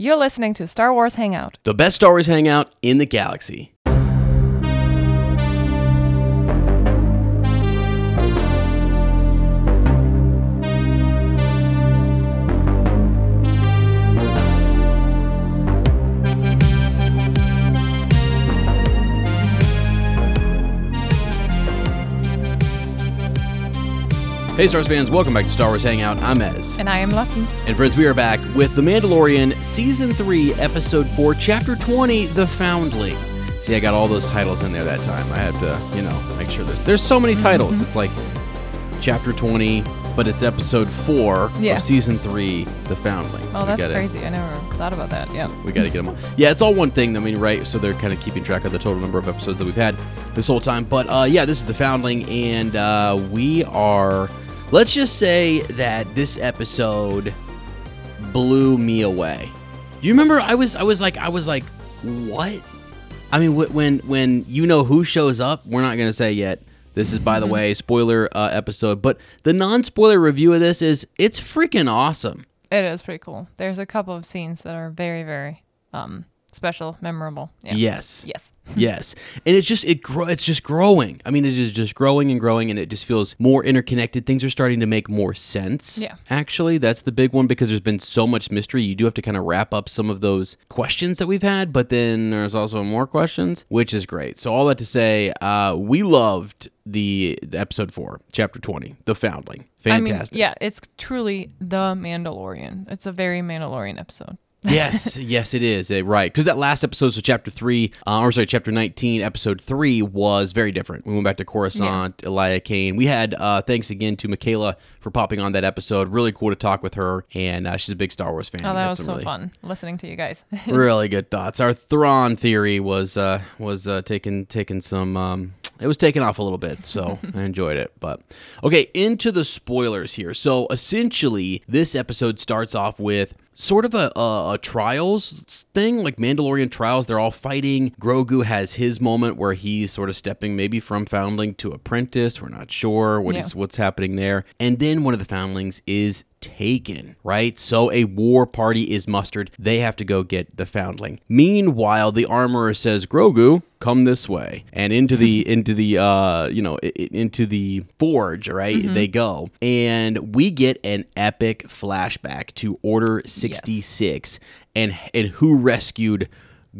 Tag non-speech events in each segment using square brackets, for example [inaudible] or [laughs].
You're listening to Star Wars Hangout. The best Star Wars hangout in the galaxy. Hey, Star Wars fans, welcome back to Star Wars Hangout. I'm Ez. And I am Lottie. And friends, we are back with The Mandalorian Season 3, Episode 4, Chapter 20, The Foundling. See, I got all those titles in there that time. I had to, you know, make sure there's there's so many titles. It's like Chapter 20, but it's Episode 4 Yeah. of Season 3, The Foundling. So Oh, that's gotta- crazy. I never thought about that. Yeah. We got to get them all. Yeah, it's all one thing. I mean, right? So they're kind of keeping track of the total number of episodes that we've had this whole time. But uh, yeah, this is the Foundling, and uh, we are. Let's just say that this episode blew me away. You remember? I was, I was like, I was like, what? I mean, when when you know who shows up, we're not gonna say yet. This is, by the way, spoiler uh, episode. But the non-spoiler review of this is it's freaking awesome. It is pretty cool. There's a couple of scenes that are very, very um special, memorable. Yeah. Yes. Yes. [laughs] yes and it's just it grow it's just growing i mean it is just growing and growing and it just feels more interconnected things are starting to make more sense Yeah. actually that's the big one because there's been so much mystery you do have to kind of wrap up some of those questions that we've had but then there's also more questions which is great so all that to say uh we loved the, the episode 4 chapter 20 the foundling fantastic I mean, yeah, it's truly the Mandalorian. It's a very Mandalorian episode. [laughs] yes, yes, it is. eh, right. Because that last episode, so chapter three, uh, or sorry, chapter 19, episode three, was very different. We went back to Coruscant, Elia Kane. We had, uh, thanks again to Michaela for popping on that episode. Really cool to talk with her. And uh, she's a big Star Wars fan. Oh, that was so really, fun listening to you guys. [laughs] really good thoughts. Our Thrawn theory was, uh, was uh, taking, taking some. Um, it was taken off a little bit, so [laughs] I enjoyed it. But okay, into the spoilers here. So essentially, this episode starts off with sort of a, a, a trials thing, like Mandalorian trials. They're all fighting. Grogu has his moment where he's sort of stepping maybe from foundling to apprentice. We're not sure what Yeah. he's- what's happening there. And then one of the foundlings is taken, right? So a war party is mustered. They have to go get the foundling. Meanwhile, the armorer says, "Grogu, come this way." And into the [laughs] into the uh, you know, into the forge, right? They go. And we get an epic flashback to Order 66 and and who rescued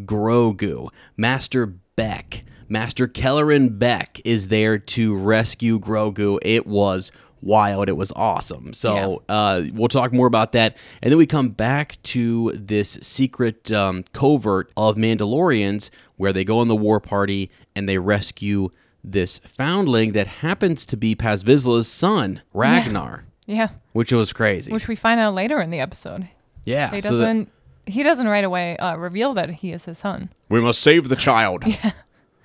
Grogu. Master Beck. Master Kelleran Beck is there to rescue Grogu. It was wild. It was awesome. So uh, we'll talk more about that. And then we come back to this secret um, covert of Mandalorians where they go on the war party and they rescue this foundling that happens to be Paz Vizsla's son, Ragnar, [laughs] yeah, which was crazy. which we find out later in the episode. yeah. He so that- doesn't. he doesn't right away uh, reveal that he is his son, we must save the child. [laughs]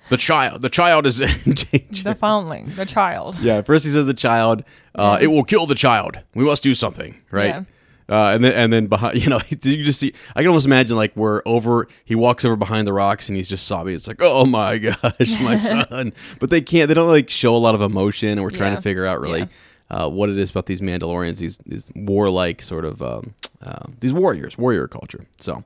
The child. The child is in [laughs] danger. the foundling, the child. Yeah, first he says the child. Uh, It will kill the child. We must do something, right? Yeah. Uh, and then and then behind, [laughs] you know, did you just see. I can almost imagine like we're over. He walks over behind the rocks and he's just sobbing. It's like, oh my [laughs] gosh, my son. But they can't. They don't like show a lot of emotion, and we're trying Yeah. to figure out really. Uh, what it is about these Mandalorians, these these warlike sort of um, uh, these warriors, warrior culture. So,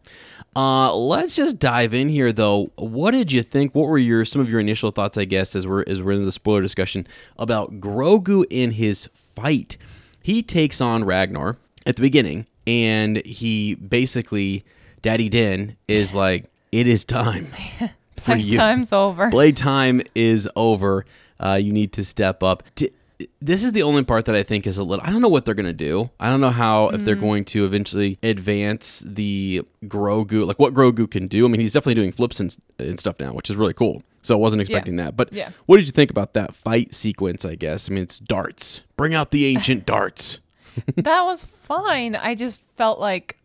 uh, let's just dive in here, though. What did you think? What were your some of your initial thoughts? I guess as we're as we're in the spoiler discussion about Grogu in his fight, he takes on Ragnar at the beginning, and he basically, Daddy Din is [laughs] like, "It is time [laughs] for you." Time's over. Blade time is over. Uh, you need to step up. D- this is the only part that I think is a little. I don't know what they're gonna do. I don't know how if Mm. they're going to eventually advance the Grogu, like what Grogu can do. I mean, he's definitely doing flips and, and stuff now, which is really cool. So I wasn't expecting that. But Yeah. what did you think about that fight sequence? I guess. I mean, it's darts. Bring out the ancient [laughs] darts. that was fine. I just felt like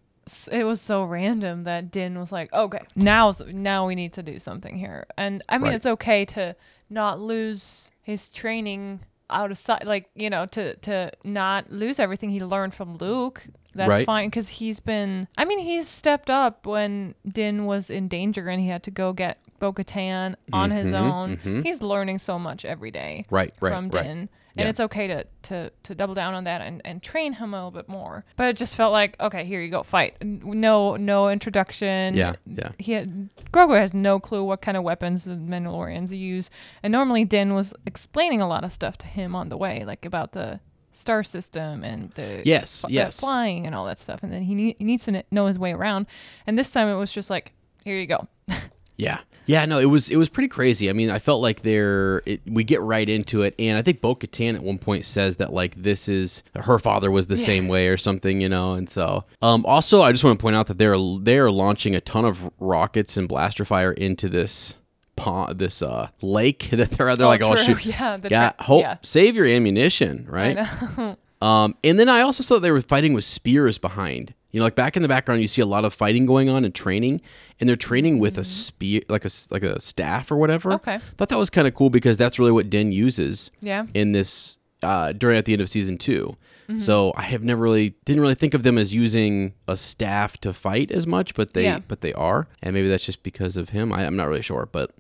it was so random that Din was like, "Okay, now's now we need to do something here." And I mean, Right. it's okay to not lose his training out of sight, like you know, to to not lose everything he learned from Luke. That's Right. fine because he's been. I mean, he's stepped up when Din was in danger and he had to go get Bo-Katan on his own. He's learning so much every day Mm-hmm, Right, right, from right. Din. And Yeah. it's okay to to to double down on that and and train him a little bit more. But it just felt like okay, here you go, fight. No no introduction. Yeah, yeah. He had, Grogu has no clue what kind of weapons the Mandalorians use, and normally Din was explaining a lot of stuff to him on the way, like about the star system and the Yes, the yes. flying and all that stuff, and then he, need, he needs to kn- know his way around. And this time it was just like, here you go. [laughs] Yeah, yeah, no, it was it was pretty crazy. I mean, I felt like there it, we get right into it, and I think Bo Katan at one point says that like this is her father was the same way or something, you know. And so, um, also I just want to point out that they're they are launching a ton of rockets and blaster fire into this pond, this uh lake [laughs] that they're they're like, oh shoot, [laughs] Yeah, the yeah, tra- hope yeah. save your ammunition, right? [laughs] Um, and then I also saw they were fighting with spears behind. You know, like back in the background, you see a lot of fighting going on and training, and they're training with a spear, like a like a staff or whatever. Mm-hmm. Okay. thought that was kind of cool because that's really what Den uses yeah. in this uh, during at the end of season 2 Mm-hmm. So I have never really didn't really think of them as using a staff to fight as much, but they Yeah. but they are, and maybe that's just because of him. I, I'm not really sure, but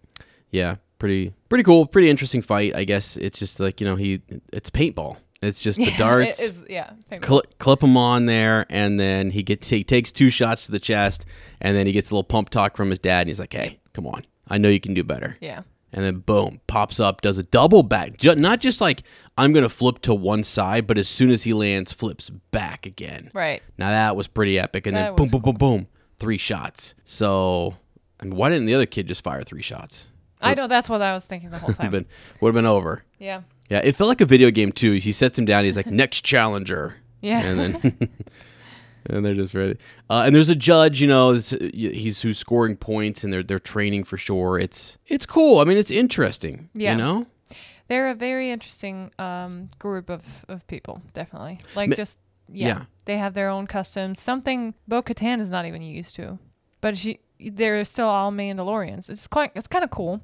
yeah, pretty pretty cool, pretty interesting fight. I guess it's just like you know he it's paintball. It's just the Yeah, [laughs] darts is, yeah. cl- clip him on there, and then he gets he takes two shots to the chest, and then he gets a little pump talk from his dad, and he's like, "Hey, come on, I know you can do better." Yeah. And then boom, pops up, does a double back, not just like I'm gonna flip to one side, but as soon as he lands, flips back again. Right. Now that was pretty epic, and then That boom, was boom, boom, boom, three shots. So, I mean, why didn't the other kid just fire three shots? I know that's what I was thinking the whole [laughs] Would time. have been would have been over. yeah. Yeah, it felt like a video game too. He sets him down. He's like, [laughs] "Next challenger." Yeah. and then [laughs] and they're just ready. Uh, and there's a judge, you know, he's who's scoring points, and they're they're training for sure. It's it's cool. I mean, it's interesting. Yeah. you know. They're a very interesting um, group of, of people, definitely. Like Ma- just yeah, yeah. they have their own customs. Something Bo Katan is not even used to, but she they're still all Mandalorians. It's quite it's kind of cool.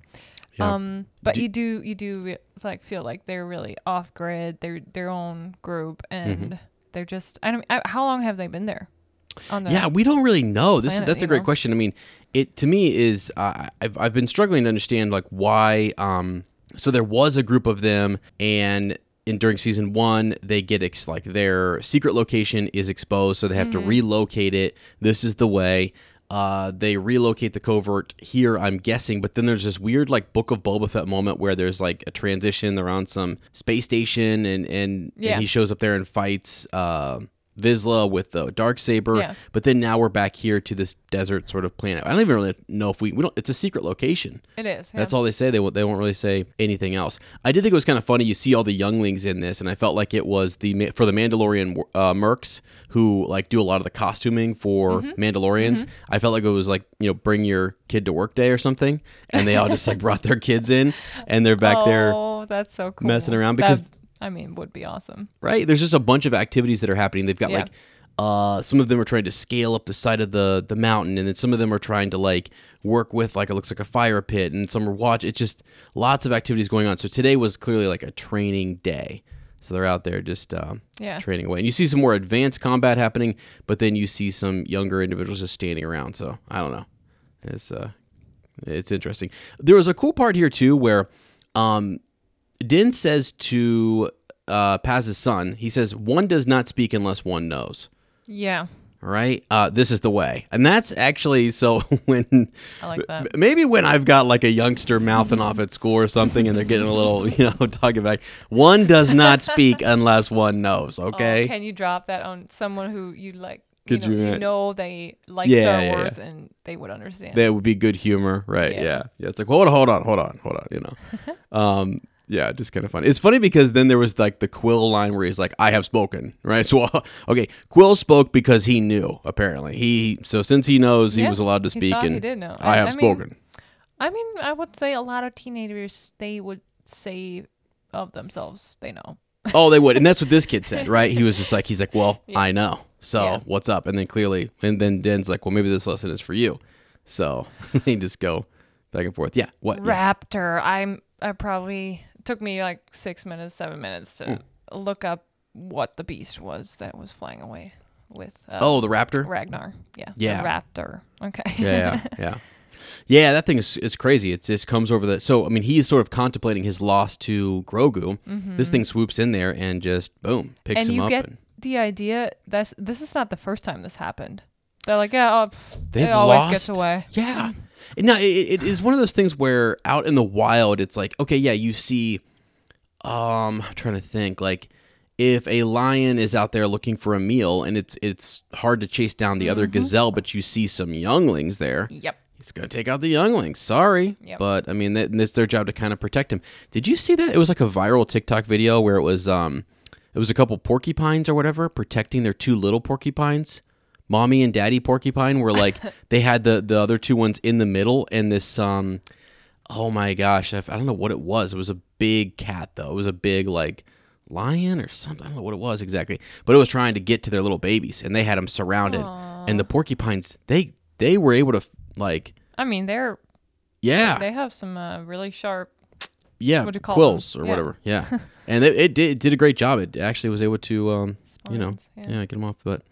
Yeah. Um, but Do- you do you do re- like feel like they're really off grid. They're their own group, and Mm-hmm. they're just I don't. I, how long have they been there? Yeah, we don't really know. This is that's a great know? question. I mean, it to me is uh, I've I've been struggling to understand like why. Um, so there was a group of them, and in during season one, they get ex- like their secret location is exposed, so they have Mm-hmm. to relocate it. This is the way. Uh, they relocate the covert here, I'm guessing, but then there's this weird like Book of Boba Fett moment where there's like a transition. They're on some space station, and and, Yeah. and he shows up there and fights. Uh, Vizsla with the dark saber, Yeah. but then now we're back here to this desert sort of planet. I don't even really know if we we don't. It's a secret location. It is. That's all they say. They won't. They won't really say anything else. I did think it was kind of funny. You see all the younglings in this, and I felt like it was the for the Mandalorian uh, mercs who like do a lot of the costuming for Mm-hmm. Mandalorians. I felt like it was like you know bring your kid to work day or something, and they all just like [laughs] brought their kids in, and they're back there [laughs] Oh, that's so cool. messing around because- I mean, would be awesome. right? There's just a bunch of activities that are happening. They've got Yeah. like uh some of them are trying to scale up the side of the the mountain and then some of them are trying to like work with like it looks like a fire pit and some are watch it's just lots of activities going on. So today was clearly like a training day. So they're out there just um, Yeah. training away. And you see some more advanced combat happening, but then you see some younger individuals just standing around. So I don't know. It's uh it's interesting. There was a cool part here too where um Din says to uh, Paz's son, he says, one does not speak unless one knows. Yeah, right. Uh, this is the way. And that's actually so [laughs] when I like that. maybe when I've got like a youngster mouthing off at school or something and they're getting a little, [laughs] you know, talking back. one does not [laughs] speak unless one knows. Okay. Oh, can you drop that on someone who you like? You Could know, you you know they like Yeah, Star yeah, Wars and they would understand. That would be good humor, right? Yeah. Yeah. yeah. It's like, hold on, hold on, hold on, hold on. You know, um, yeah, just kind of funny. It's funny because then there was like the Kuiil line where he's like, "I have spoken," right? [laughs] So, okay, Kuiil spoke because he knew. Apparently, he so since he knows he Yeah, was allowed to speak, thought he and did know. I I- have I mean, spoken. I mean, I would say a lot of teenagers they would say of themselves they know. [laughs] oh, they would, and that's what this kid said, [laughs] right? He was just like, he's like, "Well, Yeah. I know." So Yeah. what's up? And then clearly, and then Den's like, "Well, maybe this lesson is for you." So they just go back and forth. Yeah. What? Yeah. Raptor. I'm. I probably took me like six minutes, seven minutes to Hmm. look up what the beast was that was flying away with. Uh, Oh, the raptor. Ragnar. Yeah. the Yeah. raptor. Okay. yeah, yeah, [laughs] yeah. Yeah, that thing is, is crazy. It just comes over the. So I mean, he is sort of contemplating his loss to Grogu. This thing swoops in there and just boom picks Mm-hmm. and him you up. get and the idea that this is not the first time this happened. They're like, yeah, oh, pff, it always lost. gets away. Yeah. No, it, it is one of those things where out in the wild, it's like okay, yeah, you see. Um, I'm trying to think like. If a lion is out there looking for a meal and it's it's hard to chase down the other gazelle, but you see some younglings there, Yep. He's gonna take out the younglings. Sorry, Yep. but I mean, that, it's their job to kind of protect him. Did you see that? It was like a viral TikTok video where it was um, it was a couple porcupines or whatever protecting their two little porcupines. Mommy and Daddy porcupine were like [laughs] they had the the other two ones in the middle, and this um, oh my gosh, I don't know what it was. It was a big cat though. It was a big like lion or something. I don't know what it was exactly, but it was trying to get to their little babies, and they had them surrounded. And the porcupines, they they were able to like I mean, they're yeah they have some uh, really sharp. yeah what'd you call quills them? or Yeah. whatever yeah and it, it did it did a great job it actually was able to um you know yeah. yeah. get them off but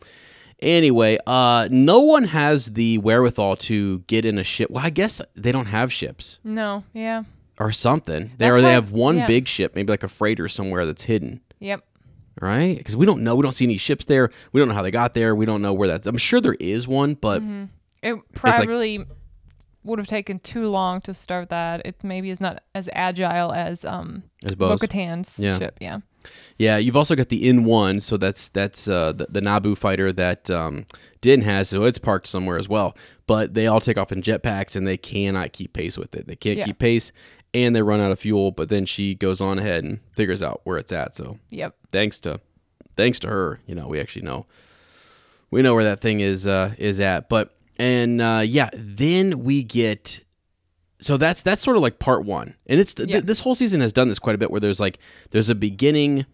anyway uh no one has the wherewithal to get in a ship well i guess they don't have ships No, yeah, or something they That's or they why- have one yeah. big ship maybe like a freighter somewhere that's hidden yep. right because we don't know we don't see any ships there we don't know how they got there we don't know where that's i'm sure there is one but Mm-hmm. It probably would have taken too long to start that. It maybe is not as agile as um as Bose. Bo-Katan's Yeah. ship. Yeah. Yeah, you've also got the N-1, so that's that's uh, the, the Naboo fighter that um, Din has, so it's parked somewhere as well. But they all take off in jetpacks, and they cannot keep pace with it. They can't Yeah. keep pace, and they run out of fuel. But then she goes on ahead and figures out where it's at. So Yep. thanks to thanks to her, you know, we actually know we know where that thing is uh, is at. But and uh, yeah, then we get so that's that's sort of like part one, and it's th- Yeah. this whole season has done this quite a bit, where there's like there's a beginning,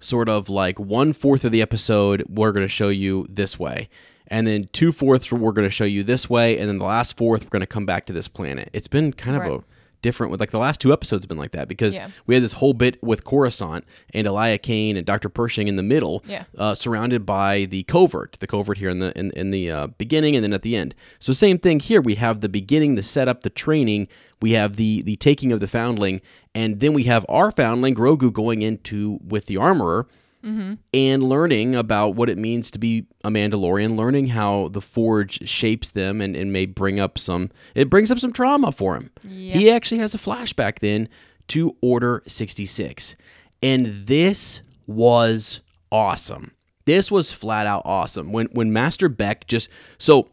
sort of like one fourth of the episode we're going to show you this way, and then two fourths we're going to show you this way, and then the last fourth we're going to come back to this planet. It's been kind of Right. a different with like the last two episodes have been like that because Yeah. we had this whole bit with Coruscant and Elia Kane and Dr. Pershing in the middle, Yeah. uh, surrounded by the covert, the covert here in the in, in the uh, beginning and then at the end. So same thing here. We have the beginning, the setup, the training. We have the the taking of the foundling, and then we have our foundling Grogu going into with the armorer. And learning about what it means to be a Mandalorian, learning how the Forge shapes them and, and may bring up some, it brings up some trauma for him. Yeah. He actually has a flashback then to Order 66. And this was awesome. This was flat out awesome. When when Master Beck just so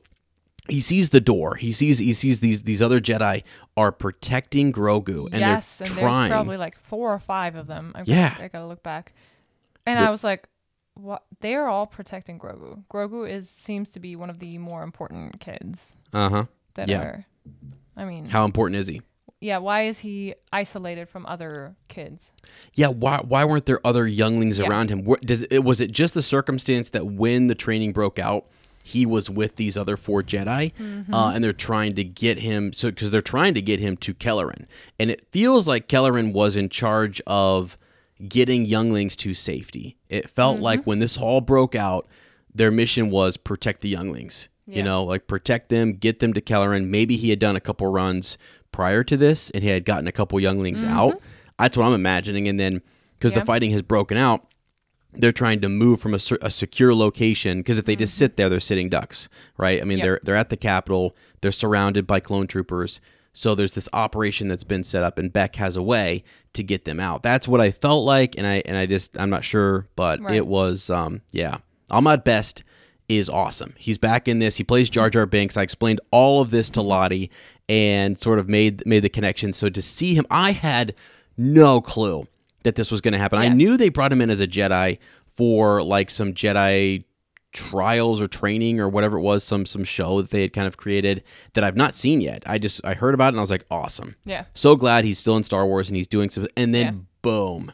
he sees the door. He sees he sees these these other Jedi are protecting Grogu and yes, they're and trying. there's probably like four or five of them. I Yeah. I gotta look back. And The- I was like, what? They are all protecting Grogu. Grogu is seems to be one of the more important kids uh-huh. that Yeah. are. I mean, How important is he? yeah. Why is he isolated from other kids? Yeah, why why weren't there other younglings Yeah. around him? Does it was it just the circumstance that when the training broke out, he was with these other four Jedi, Mm-hmm. uh, and they're trying to get him so because they're trying to get him to Kelleran, and it feels like Kelleran was in charge of getting younglings to safety. It felt Mm-hmm. like when this all broke out, their mission was protect the younglings. You know, like protect them, get them to Kelleran. Maybe he had done a couple runs prior to this, and he had gotten a couple younglings out. That's what I'm imagining, and then because the Mm-hmm. Fighting has broken out, they're trying to move from a, a secure location because if they just sit there they're sitting ducks right i mean Mm-hmm. Yep. they're they're at the capital, they're surrounded by clone troopers so there's this operation that's been set up and beck has a way to get them out. That's what i felt like and i and i just i'm not sure but Right. it was um yeah. Ahmed Best is awesome. He's back in this. He plays jar jar binks. I explained all of this to lottie and sort of made made the connection. So to see him i had no clue that this was going to happen. I knew they brought him in as a Jedi for like some Jedi trials or training or whatever it was, some some show that they had kind of created that I've not seen yet. I just I heard about it and I was like, awesome. Yeah. So glad he's still in Star Wars and he's doing some and then Yeah. boom.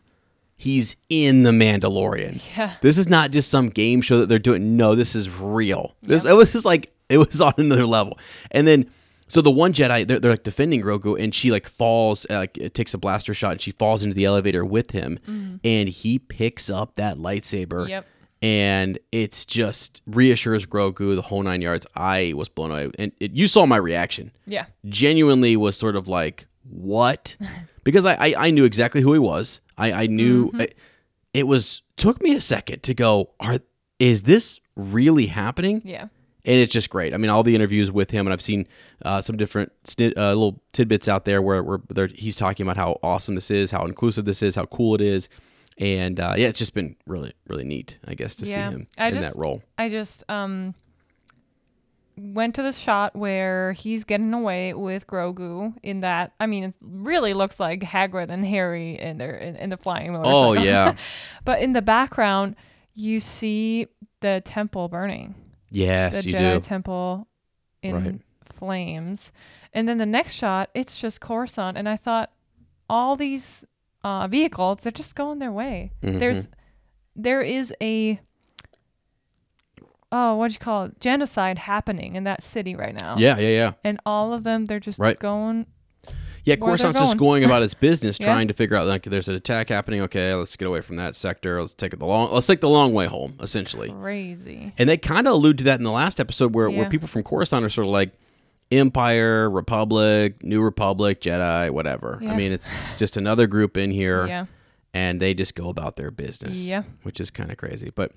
He's in the Mandalorian. Yeah. This is not just some game show that they're doing. No, this is real. This it was just like it was [laughs] on another level. And then so the one Jedi they're, they're like defending Grogu and she like falls uh, like it takes a blaster shot and she falls into the elevator with him and he picks up that lightsaber Yep. And it's just reassures Grogu the whole nine yards. I was blown away, and it, you saw my reaction. Yeah. Genuinely was sort of like what, [laughs] because I I, I knew exactly who he was. I I knew it, it was took me a second to go. Are is this really happening? Yeah. and it's just great. I mean, all the interviews with him, and I've seen uh, some different snid, uh, little tidbits out there where, where he's talking about how awesome this is, how inclusive this is, how cool it is, and uh, yeah, it's just been really, really neat, I guess, to Yeah. see him I in just- that role. I just um went to the shot where he's getting away with Grogu in that I mean it really looks like Hagrid and Harry in their in, in the flying motorcycle. Oh yeah, [laughs] but in the background you see the temple burning. yes, the you Jedi do. temple in Right. flames. And then the next shot, it's just Coruscant and I thought all these uh, vehicles, they're just going their way. Mm-hmm. There's there is a oh, what do you call it? Genocide happening in that city right now. Yeah, yeah, yeah, And all of them, they're just Right. going. yeah. Coruscant's just going. about his [laughs] business, Yeah. trying to figure out like there's an attack happening. Okay, let's get away from that sector. Let's take it the long. Let's take the long way home, essentially. Crazy. And they kind of allude to that in the last episode where, where people from Coruscant are sort of like Empire, Republic, New Republic, Jedi, whatever. I mean, it's, it's just another group in here Yeah. and they just go about their business. Yeah. Which is kind of crazy. But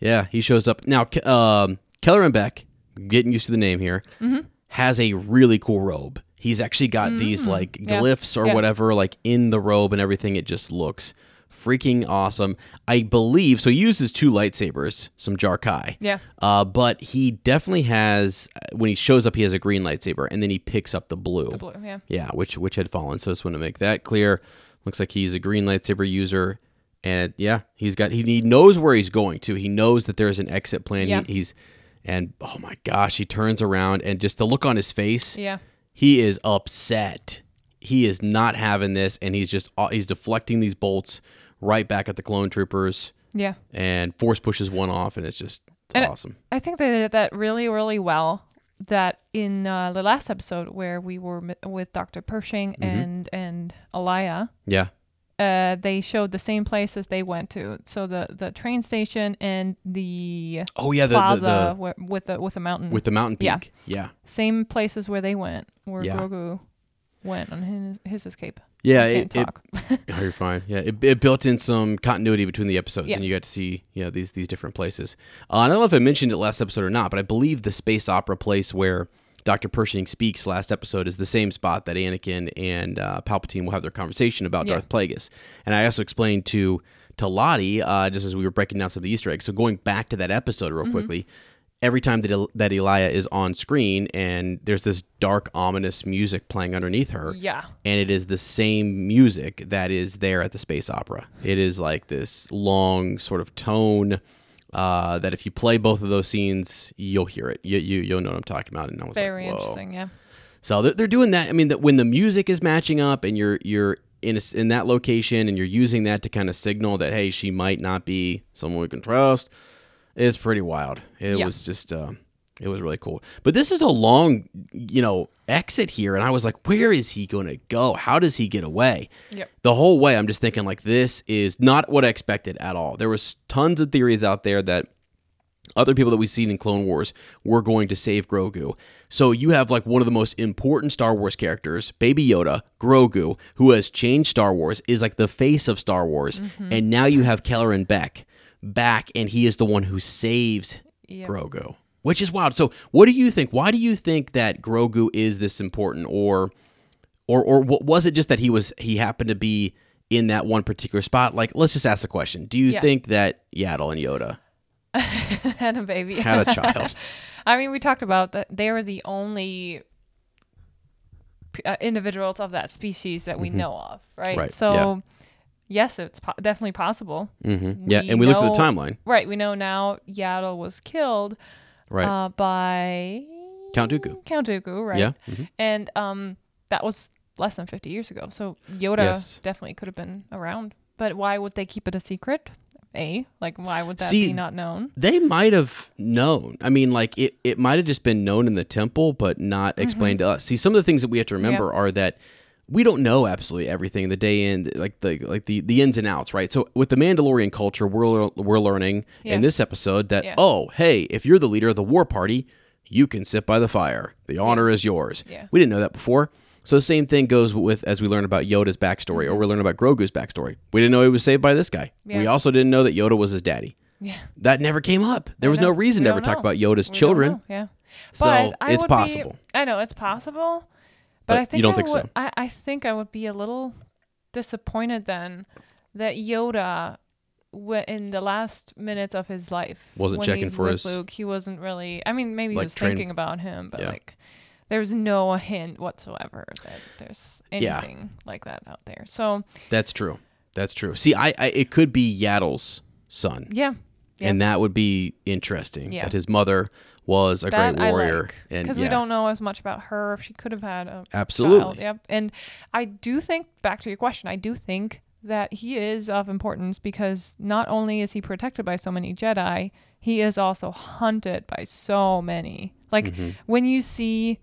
yeah, he shows up. Now, um, Kelleran Beck, getting used to the name here, Mm-hmm. has a really cool robe. He's actually got these like Mm. Yeah. glyphs or Yeah. whatever, like in the robe and everything. It just looks freaking awesome. I believe so. He uses two lightsabers, some Jar'Kai. Yeah. Uh, but he definitely has when he shows up, he has a green lightsaber, and then he picks up the blue. The blue. Yeah. Yeah, which which had fallen. So I just want to make that clear. Looks like he's a green lightsaber user, and yeah, he's got he, he knows where he's going to. He knows that there's an exit plan. Yeah. He, he's and oh my gosh, he turns around and just the look on his face, Yeah. he is upset. He is not having this, and he's just he's deflecting these bolts right back at the clone troopers, Yeah. and force pushes one off, and it's just it's And- awesome. I think they did that really, really well. That in uh, the last episode where we were with Dr. Pershing Mm-hmm. and and Alaya, Yeah, uh, they showed the same places they went to. So the the train station and the Oh yeah, the, the, plaza the where, with the with the mountain. with the mountain Yeah. peak. Yeah, same places where they went, where Yeah. Grogu went on his his escape. Yeah. It, it, [laughs] oh, you're fine. Yeah, it, it built in some continuity between the episodes, Yeah. and you got to see yeah these these different places. Uh, I don't know if I mentioned it last episode or not, but I believe the space opera place where Dr. Pershing speaks last episode is the same spot that Anakin and uh, Palpatine will have their conversation about Yeah. Darth Plagueis. And I also explained to to Lottie uh, just as we were breaking down some of the Easter eggs. So going back to that episode real quickly, every time that that Elia is on screen and there's this dark ominous music playing underneath her, yeah, and it is the same music that is there at the space opera. It is like this long sort of tone uh, that if you play both of those scenes, you'll hear it. You, you you'll know what I'm talking about. And I was very like, Whoa. interesting. Yeah, So they're, they're doing that. I mean, that when the music is matching up and you're you're in a in that location and you're using that to kind of signal that hey, she might not be someone we can trust, it's pretty wild. It Yeah. was just. Uh, it was really cool. But this is a long, you know, exit here. And I was like, where is he going to go? How does he get away? Yep. The whole way, I'm just thinking, like, this is not what I expected at all. There was tons of theories out there that other people that we've seen in Clone Wars were going to save Grogu. So you have like one of the most important Star Wars characters, Baby Yoda, Grogu, who has changed Star Wars, is like the face of Star Wars. And now you have Kelleran Beck back, and he is the one who saves Yep. Grogu, which is wild. So what do you think? Why do you think that Grogu is this important, or or or what was it just that he was he happened to be in that one particular spot? Like, let's just ask the question: Do you Yeah. think that Yaddle and Yoda [laughs] had a baby. had a [laughs] child? I mean, we talked about that they were the only uh, individuals of that species that we know of, right? Mm-hmm. Right, So, yeah. Yes, it's po- definitely possible. hmm Yeah, and we looked at the timeline. Right. We know now Yaddle was killed Right, uh, by Count Dooku. Count Dooku, right? Yeah. mhm. And um, that was less than 50 years ago. So Yoda Yes. definitely could have been around. But why would they keep it a secret? A, like, why would that See, be not known? They might have known. I mean, like it, it might have just been known in the temple, but not Mm-hmm. explained to us. See, some of the things that we have to remember are that we don't know absolutely everything the day in like the like the the ins and outs, right? So with the Mandalorian culture, we're we're learning Yeah. in this episode that Yeah. oh, hey, if you're the leader of the war party, you can sit by the fire. The honor is yours. Yeah. We didn't know that before. So the same thing goes with as we learn about Yoda's backstory, or we learn about Grogu's backstory. We didn't know he was saved by this guy. We Mm-hmm. Also didn't know that Yoda was his daddy. Yeah. That never came up. There was no reason to ever don't talk about Yoda's We children. know, Yeah. So But I it's possible. Be, I know it's possible, but, But I think you don't I think would, so? I, I think I would be a little disappointed then that Yoda, w- in the last minutes of his life, Wasn't checking for his- Luke. He wasn't really. I mean, maybe he was train- thinking about him, but Yeah. like. There's no hint whatsoever that there's Yeah. anything like that out there. So That's true. That's true. See, I, I it could be Yaddle's son, yeah, yeah. and that would be interesting. Yeah. That his mother was a that great warrior, I and because yeah, we don't know as much about her. If she could have had a absolutely. child. Yep. And I do think back to your question, I do think that he is of importance because not only is he protected by so many Jedi, he is also hunted by so many. Like Mm-hmm. when you see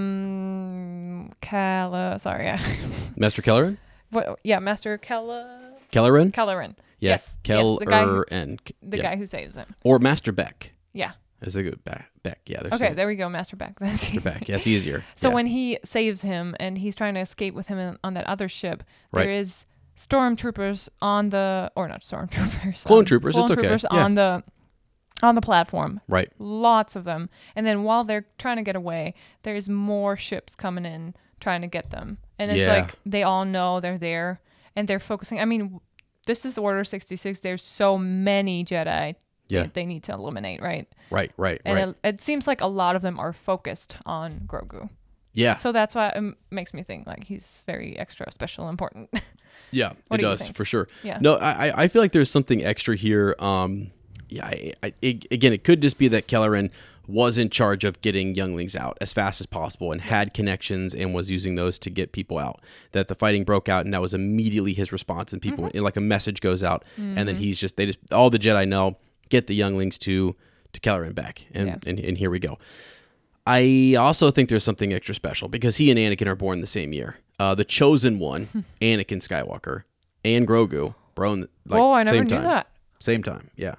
um Kala sorry, [laughs] Master Kelleran, what yeah, Master Kala Kelleran, Kellerin. yeah, Yes. yes, the guy who, the yeah. guy who saves him. or Master Beck. Yeah. Is a good Beck. Beck. Yeah, there's Okay, there we go, Master Beck. [laughs] That's Master Beck. Yeah, it's easier. So yeah. when he saves him and he's trying to escape with him on that other ship, Right. there is stormtroopers on the or not stormtroopers, Clone troopers, clone it's okay, troopers yeah. on the on the platform. right, Lots of them, and then while they're trying to get away, there's more ships coming in trying to get them, and it's Yeah. like they all know they're there and they're focusing. I mean, this is Order sixty six. There's so many Jedi. Yeah. they need to eliminate, right? right, right, And right. it, it seems like a lot of them are focused on Grogu. yeah, So that's why it makes me think like he's very extra special important. [laughs] Yeah, it do does for sure. Yeah. No, I I- feel like there's something extra here. Um, yeah, I, I, it, again, it could just be that Kelleran was in charge of getting younglings out as fast as possible and had connections and was using those to get people out. That the fighting broke out and that was immediately his response. And people, Mm-hmm. like a message goes out, and then he's just they just all the Jedi know get the younglings to to Kelleran Beck, and Yeah. and, and here we go. I also think there's something extra special because he and Anakin are born the same year. Uh, the chosen one, Anakin Skywalker, and Grogu, born like oh, I never same knew time. that. Same time, yeah.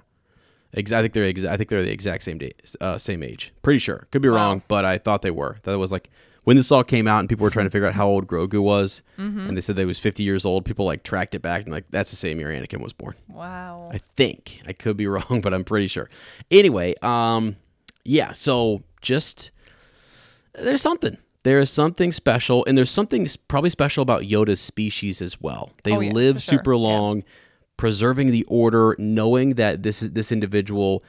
Ex- I think they're I think they're the exact same date, uh, same age. Pretty sure. Could be Wow. wrong, but I thought they were. That was like when this all came out and people were trying to figure out how old Grogu was, Mm-hmm. and they said they was 50 years old. People like tracked it back and like that's the same year Anakin was born. Wow. I think I could be [laughs] wrong, but I'm pretty sure. Anyway, um, yeah. So just there's something. There is something special, and there's something probably special about Yoda's species as well. They Oh, yeah, live sure. super Yeah. long, preserving the order, knowing that this is this individual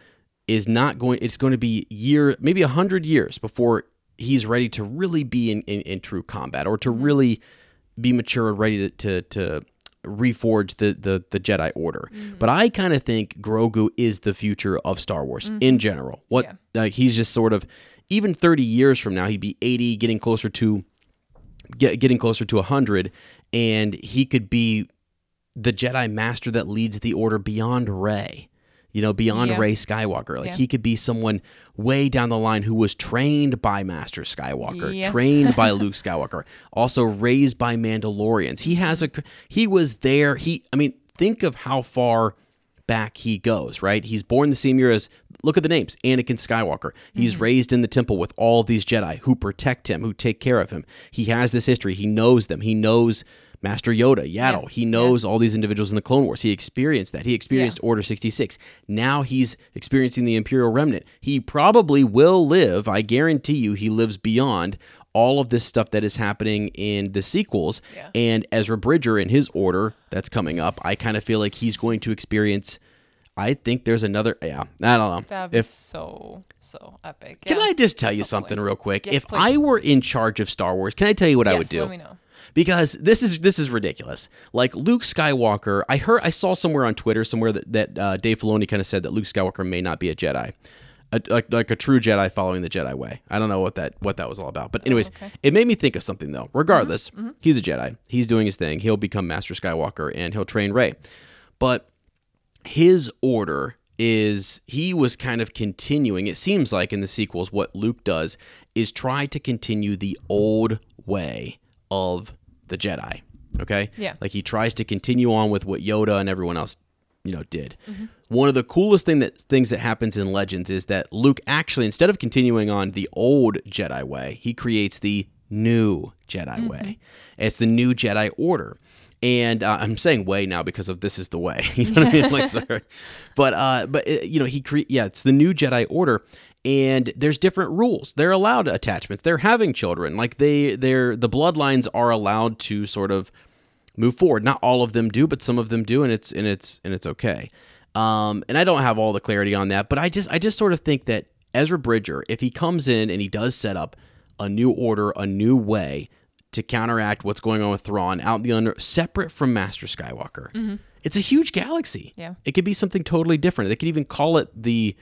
is not going. It's going to be year, maybe a hundred years before he's ready to really be in, in, in true combat, or to Mm-hmm. really be mature and ready to to, to reforge the, the the Jedi Order. Mm-hmm. But I kind of think Grogu is the future of Star Wars in general. What Mm-hmm. Yeah. like he's just sort of even 30 years from now he'd be 80 getting closer to get, getting closer to 100 and he could be the Jedi master that leads the order beyond Rey. You know, beyond Yeah. Rey Skywalker. Like Yeah. he could be someone way down the line who was trained by Master Skywalker, Yeah. trained by [laughs] Luke Skywalker, also raised by Mandalorians. He has a he was there. He I mean, think of how far back he goes, right? He's born the same year as look at the names, Anakin Skywalker. He's mm-hmm. raised in the temple with all these Jedi who protect him, who take care of him. He has this history. He knows them. He knows Master Yoda, Yaddle. He knows all these individuals in the Clone Wars. He experienced that. He experienced Order 66. Now he's experiencing the Imperial Remnant. He probably will live, I guarantee you, he lives beyond all of this stuff that is happening in the sequels. Yeah. And Ezra Bridger in his order that's coming up, I kind of feel like he's going to experience. I think there's another. Yeah, I don't know. That'd be so so epic. can I just tell you something real quick? Yes, if please. I were in charge of Star Wars, can I tell you what I would do? Let me know. Because this is this is ridiculous. Like Luke Skywalker, I heard I saw somewhere on Twitter somewhere that that uh, Dave Filoni kind of said that Luke Skywalker may not be a Jedi, a, like like a true Jedi following the Jedi way. I don't know what that what that was all about, but anyways, okay. it made me think of something though. Regardless, he's a Jedi. He's doing his thing. He'll become Master Skywalker and he'll train Rey, but his order is he was kind of continuing it seems like in the sequels what luke does is try to continue the old way of the Jedi. Okay? Yeah. Like he tries to continue on with what Yoda and everyone else, you know, did. Mm-hmm. One of the coolest thing that things that happens in Legends is that Luke actually instead of continuing on the old Jedi way, he creates the new Jedi mm-hmm. way. It's the new Jedi order. And uh, I'm saying way now because of this is the way. [laughs] You know what I mean? Like, [laughs] sorry. But uh, but uh, you know he cre- yeah, it's the new Jedi order, and there's different rules. They're allowed attachments. They're having children. Like they they're the bloodlines are allowed to sort of move forward. Not all of them do, but some of them do, and it's and it's and it's okay. Um, and I don't have all the clarity on that, but I just I just sort of think that Ezra Bridger, if he comes in and he does set up a new order, a new way to counteract what's going on with Thrawn out in the under, separate from Master Skywalker, mm-hmm. it's a huge galaxy. Yeah. it could be something totally different. They could even call it the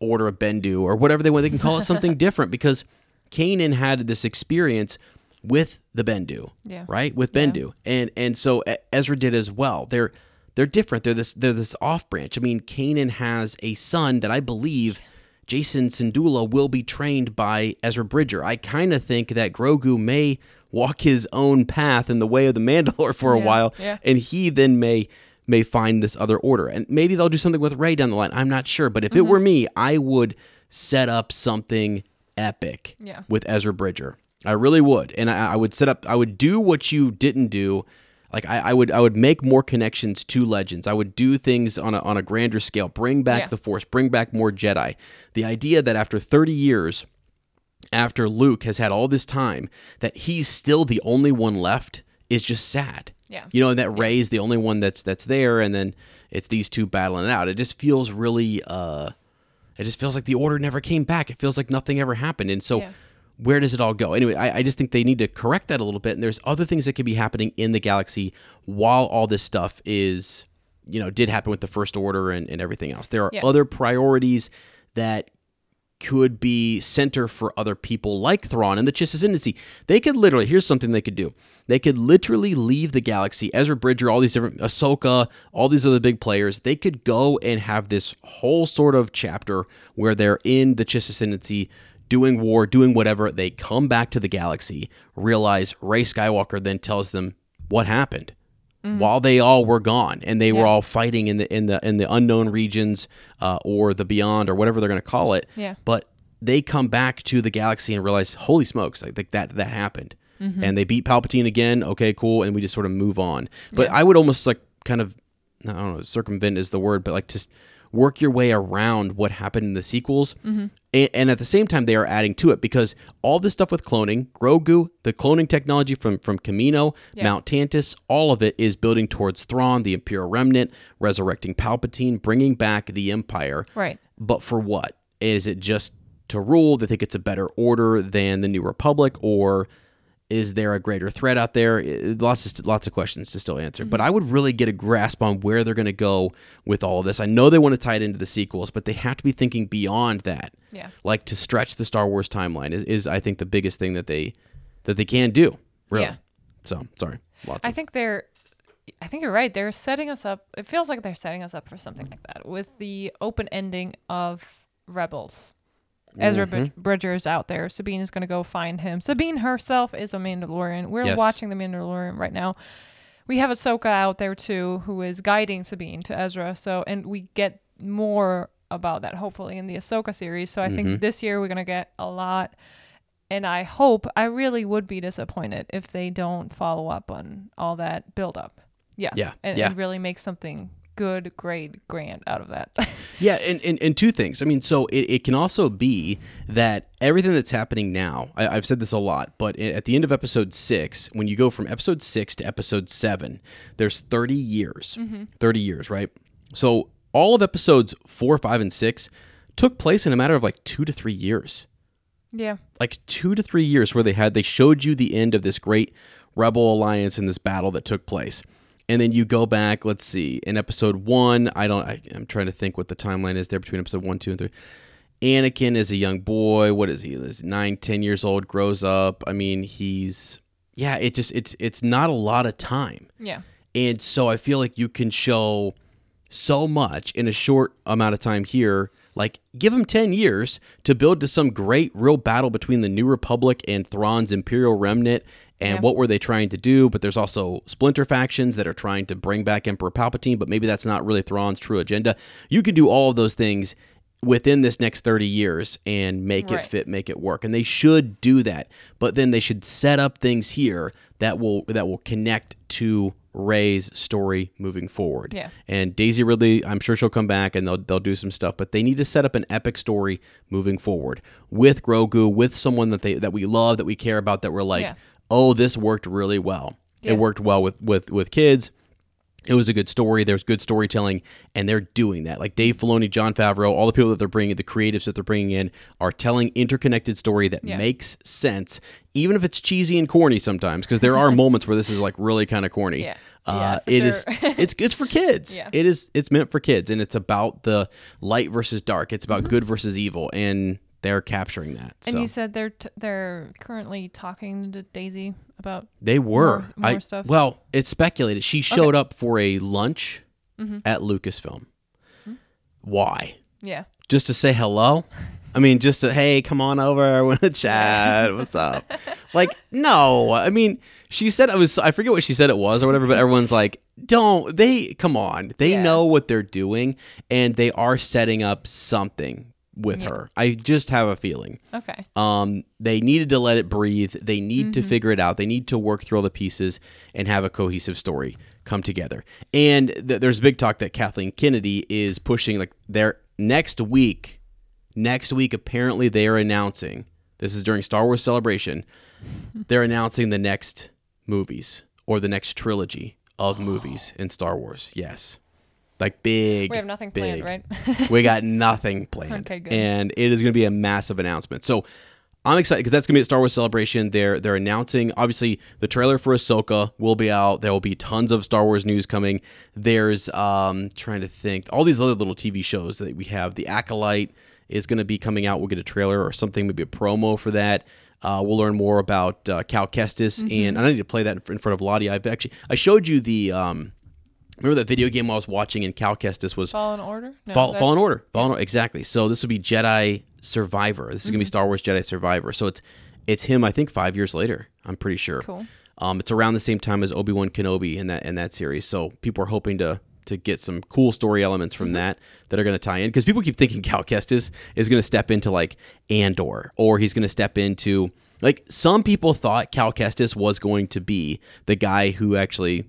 Order of Bendu or whatever they want. They can call it something [laughs] different because Kanan had this experience with the Bendu, Yeah. right? With Bendu, and and so Ezra did as well. They're they're different. They're this they're this off branch. I mean, Kanan has a son that I believe Jacen Syndulla will be trained by Ezra Bridger. I kind of think that Grogu may walk his own path in the way of the [laughs] Mandalore for a Yeah, while, yeah. and he then may may find this other order and maybe they'll do something with Rey down the line i'm not sure but if it mm-hmm. were me i would set up something epic Yeah. with ezra bridger i really would and I, I would set up i would do what you didn't do like I, I would i would make more connections to legends i would do things on a, on a grander scale bring back Yeah. the force bring back more jedi the idea that after 30 years after Luke has had all this time that he's still the only one left is just sad. Yeah. You know, and that Rey's the only one that's that's there and then it's these two battling it out. It just feels really uh it just feels like the order never came back. It feels like nothing ever happened. And so Yeah. Where does it all go? Anyway, I, I just think they need to correct that a little bit. And there's other things that could be happening in the galaxy while all this stuff is, you know, did happen with the First Order and, and everything else. There are Yeah. other priorities that could be center for other people like Thrawn and the Chiss Ascendancy. They could literally, here's something they could do. They could literally leave the galaxy, Ezra Bridger, all these different, Ahsoka, all these other big players. They could go and have this whole sort of chapter where they're in the Chiss Ascendancy doing war, doing whatever. They come back to the galaxy, realize Rey Skywalker then tells them what happened while they all were gone and they were all fighting in the in the in the unknown regions uh, or the beyond or whatever they're going to call it Yeah. but they come back to the galaxy and realize holy smokes like, that that happened Mm-hmm. and they beat palpatine again okay cool and we just sort of move on but i would almost like kind of i don't know circumvent is the word but like just work your way around what happened in the sequels Mm-hmm. and, and at the same time they are adding to it because all this stuff with cloning grogu the cloning technology from from Kamino Yeah. Mount Tantiss all of it is building towards thrawn the imperial remnant resurrecting palpatine bringing back the empire Right. but for what? Is it just to rule? They think it's a better order than the New Republic, or is there a greater threat out there? It- Lots of lots of questions to still answer. But mm-hmm. I would really get a grasp on where they're going to go with all of this. I know they want to tie it into the sequels, but they have to be thinking beyond that. Yeah. Like to stretch the Star Wars timeline is, is I think the biggest thing that they that they can do. Really. Yeah. So sorry. Lots I of think they're I think you're right. They're setting us up. It feels like they're setting us up for something like that with the open ending of Rebels. Ezra Mm-hmm. Bridger is out there. Sabine is going to go find him. Sabine herself is a Mandalorian. We're Yes. watching the Mandalorian right now. We have Ahsoka out there too, who is guiding Sabine to Ezra. So, and we get more about that hopefully in the Ahsoka series. So I Mm-hmm. think this year we're gonna get a lot. And I hope I really would be disappointed if they don't follow up on all that build up. Yeah. Yeah, And, yeah. and really make something good, great, grant out of that. [laughs] Yeah, and, and, and two things. I mean, so it, it can also be that everything that's happening now, I, I've said this a lot, but at the end of episode six, when you go from episode six to episode seven, there's 30 years. Mm-hmm. 30 years, right? So all of episodes four, five, and six took place in a matter of like two to three years yeah. like two to three years where they had they showed you the end of this great rebel alliance and this battle that took place and then you go back let's see in episode one i don't I, i'm trying to think what the timeline is there between episode one two and three anakin is a young boy what is he is nine ten years old grows up i mean he's yeah it just it's it's not a lot of time Yeah. and so I feel like you can show so much in a short amount of time here. Like, give him 10 years to build to some great real battle between the New Republic and Thrawn's Imperial Remnant. And Yeah. what were they trying to do? But there's also splinter factions that are trying to bring back Emperor Palpatine, but maybe that's not really Thrawn's true agenda. You can do all of those things within this next 30 years and make it fit make it work and they should do that but then they should set up things here that will that will connect to Rey's story moving forward Yeah. and Daisy Ridley I'm sure she'll come back and they'll they'll do some stuff but they need to set up an epic story moving forward with Grogu with someone that they that we love that we care about that we're like Yeah. Oh this worked really well Yeah. it worked well with with with kids it was a good story. There's good storytelling, and they're doing that. Like Dave Filoni, Jon Favreau, all the people that they're bringing, the creatives that they're bringing in, are telling interconnected story that Yeah. makes sense, even if it's cheesy and corny sometimes. Because there are [laughs] moments where this is like really kind of corny. Yeah. Uh, Yeah, it is. sure. It's it's for kids. [laughs] Yeah. It is. It's meant for kids, and it's about the light versus dark. It's Mm-hmm. about good versus evil, and they're capturing that. And so you said they're t- they're currently talking to Daisy about they were. more- more I stuff? well, it's speculated she showed up for a lunch Mm-hmm. at Lucasfilm. Why? yeah. just to say hello. I mean, just to hey, come on over, I want to [laughs] chat. What's up? like, no. I mean, she said it was. I forget what she said it was or whatever. But everyone's like, don't. They come on. They Yeah. know what they're doing, and they are setting up something with Yeah. her. I just have a feeling. Okay. Um, they needed to let it breathe. They need to figure it out. They need to work through all the pieces and have a cohesive story come together. And th- there's big talk that Kathleen Kennedy is pushing like their next week. Next week, apparently, they are announcing. This is during Star Wars Celebration. [laughs] They're announcing the next movies or the next trilogy of movies in Star Wars. Yes, like big. We have nothing big. planned, right? [laughs] we got [laughs] nothing planned. Okay, good. And it is going to be a massive announcement. So I'm excited because that's going to be at Star Wars Celebration. They're they're announcing obviously the trailer for Ahsoka will be out. There will be tons of Star Wars news coming. There's um trying to think all these other little TV shows that we have. The Acolyte is going to be coming out. We'll get a trailer or something, maybe a promo for that. Uh, we'll learn more about uh, Cal Kestis, Mm-hmm. and I need to play that in in front of Lottie. I've actually I showed you the um, remember that video game I was watching, and Cal Kestis was Fallen Order. No, Fall, Fallen Order. Fallen Order. Exactly. So this would be Jedi Survivor. This is Mm-hmm. gonna be Star Wars Jedi Survivor. So it's it's him. I think five years later. I'm pretty sure. Cool. Um, it's around the same time as Obi Wan Kenobi in that in that series. So people are hoping to to get some cool story elements Mm-hmm. from that that are going to tie in because people keep thinking Cal Kestis is going to step into like Andor or he's going to step into like some people thought Cal Kestis was going to be the guy who actually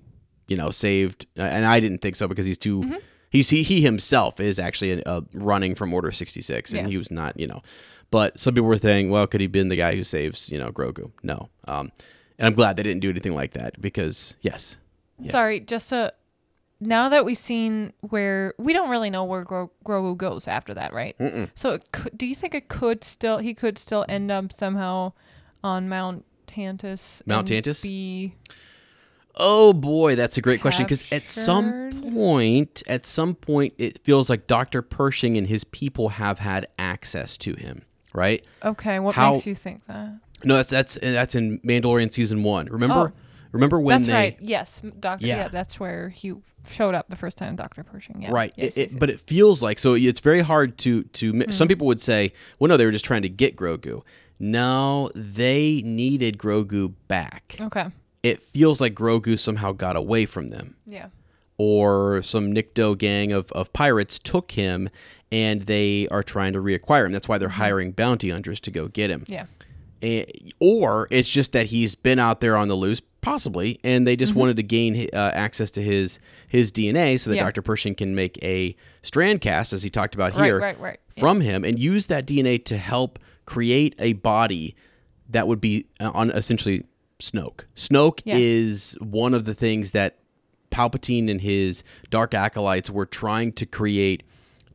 you know saved and I didn't think so because he's too Mm-hmm. he's he, he himself is actually uh, running from Order 66 and Yeah. he was not you know but some people were saying well could he been the guy who saves you know Grogu no um and I'm glad they didn't do anything like that because yes Sorry, just to now that we've seen where we don't really know where Gro- Grogu goes after that, right? Mm-mm. So it could, do you think it could still he could still end up somehow on Mount Tantiss? Mount and Tantiss? Be Oh boy, that's a great question because at some point, at some point, it feels like Dr. Pershing and his people have had access to him, right? okay. What How- makes you think that? No, that's that's that's in Mandalorian season one. Remember, Oh. remember when that's they right. Yes, Doctor. Yeah. Yeah. that's where he showed up the first time. Doctor Pershing. Yeah. right? Yes, it, yes, it, But it feels like so. It's very hard to to. Hmm. Some people would say, well, no, they were just trying to get Grogu. No, they needed Grogu back. okay. It feels like Grogu somehow got away from them. Yeah. or some Nikto gang of, of pirates took him and they are trying to reacquire him. That's why they're hiring bounty hunters to go get him. Yeah. Eh, or it's just that he's been out there on the loose, possibly, and they just Mm-hmm. wanted to gain uh, access to his his DNA so that Yeah. Dr. Pershing can make a strand cast, as he talked about Right, here, right, right. Yeah. from him and use that DNA to help create a body that would be uh, on essentially Snoke. Snoke Yeah. is one of the things that Palpatine and his dark acolytes were trying to create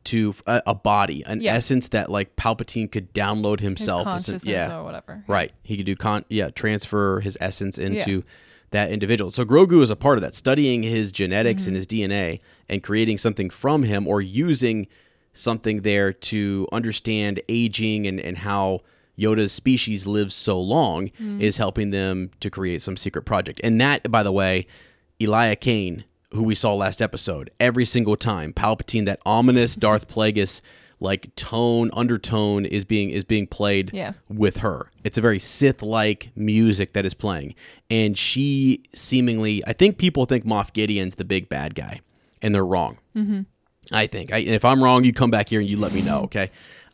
to a, a body, an Yeah. essence that like Palpatine could download himself. consciousness yeah, or whatever. right. He could do con yeah transfer his essence into that individual. So Grogu is a part of that, studying his genetics Mm-hmm. and his DNA and creating something from him or using something there to understand aging and, and how Yoda's species lives so long Mm-hmm. is helping them to create some secret project. And that, by the way, Elia Kane, who we saw last episode, every single time, Palpatine, that ominous [laughs] Darth Plagueis like tone undertone is being is being played Yeah. with her. It's a very Sith like music that is playing. And she seemingly I think people think Moff Gideon's the big bad guy. And they're wrong. Mm-hmm. I think. I, and if I'm wrong, you come back here and you let me know, okay?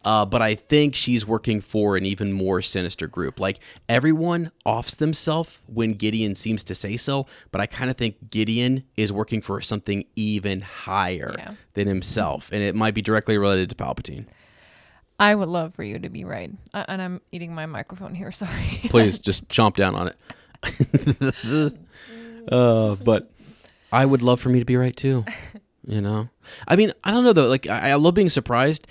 Uh, but I think she's working for an even more sinister group. Like everyone offs themselves when Gideon seems to say so, but I kind of think Gideon is working for something even higher Yeah. than himself, and it might be directly related to Palpatine. I would love for you to be right. Uh, and I'm eating my microphone here. [laughs] Sorry. Please just chomp down on it. [laughs] uh, but I would love for me to be right too. You know, I mean, I don't know though. Like, I, I love being surprised.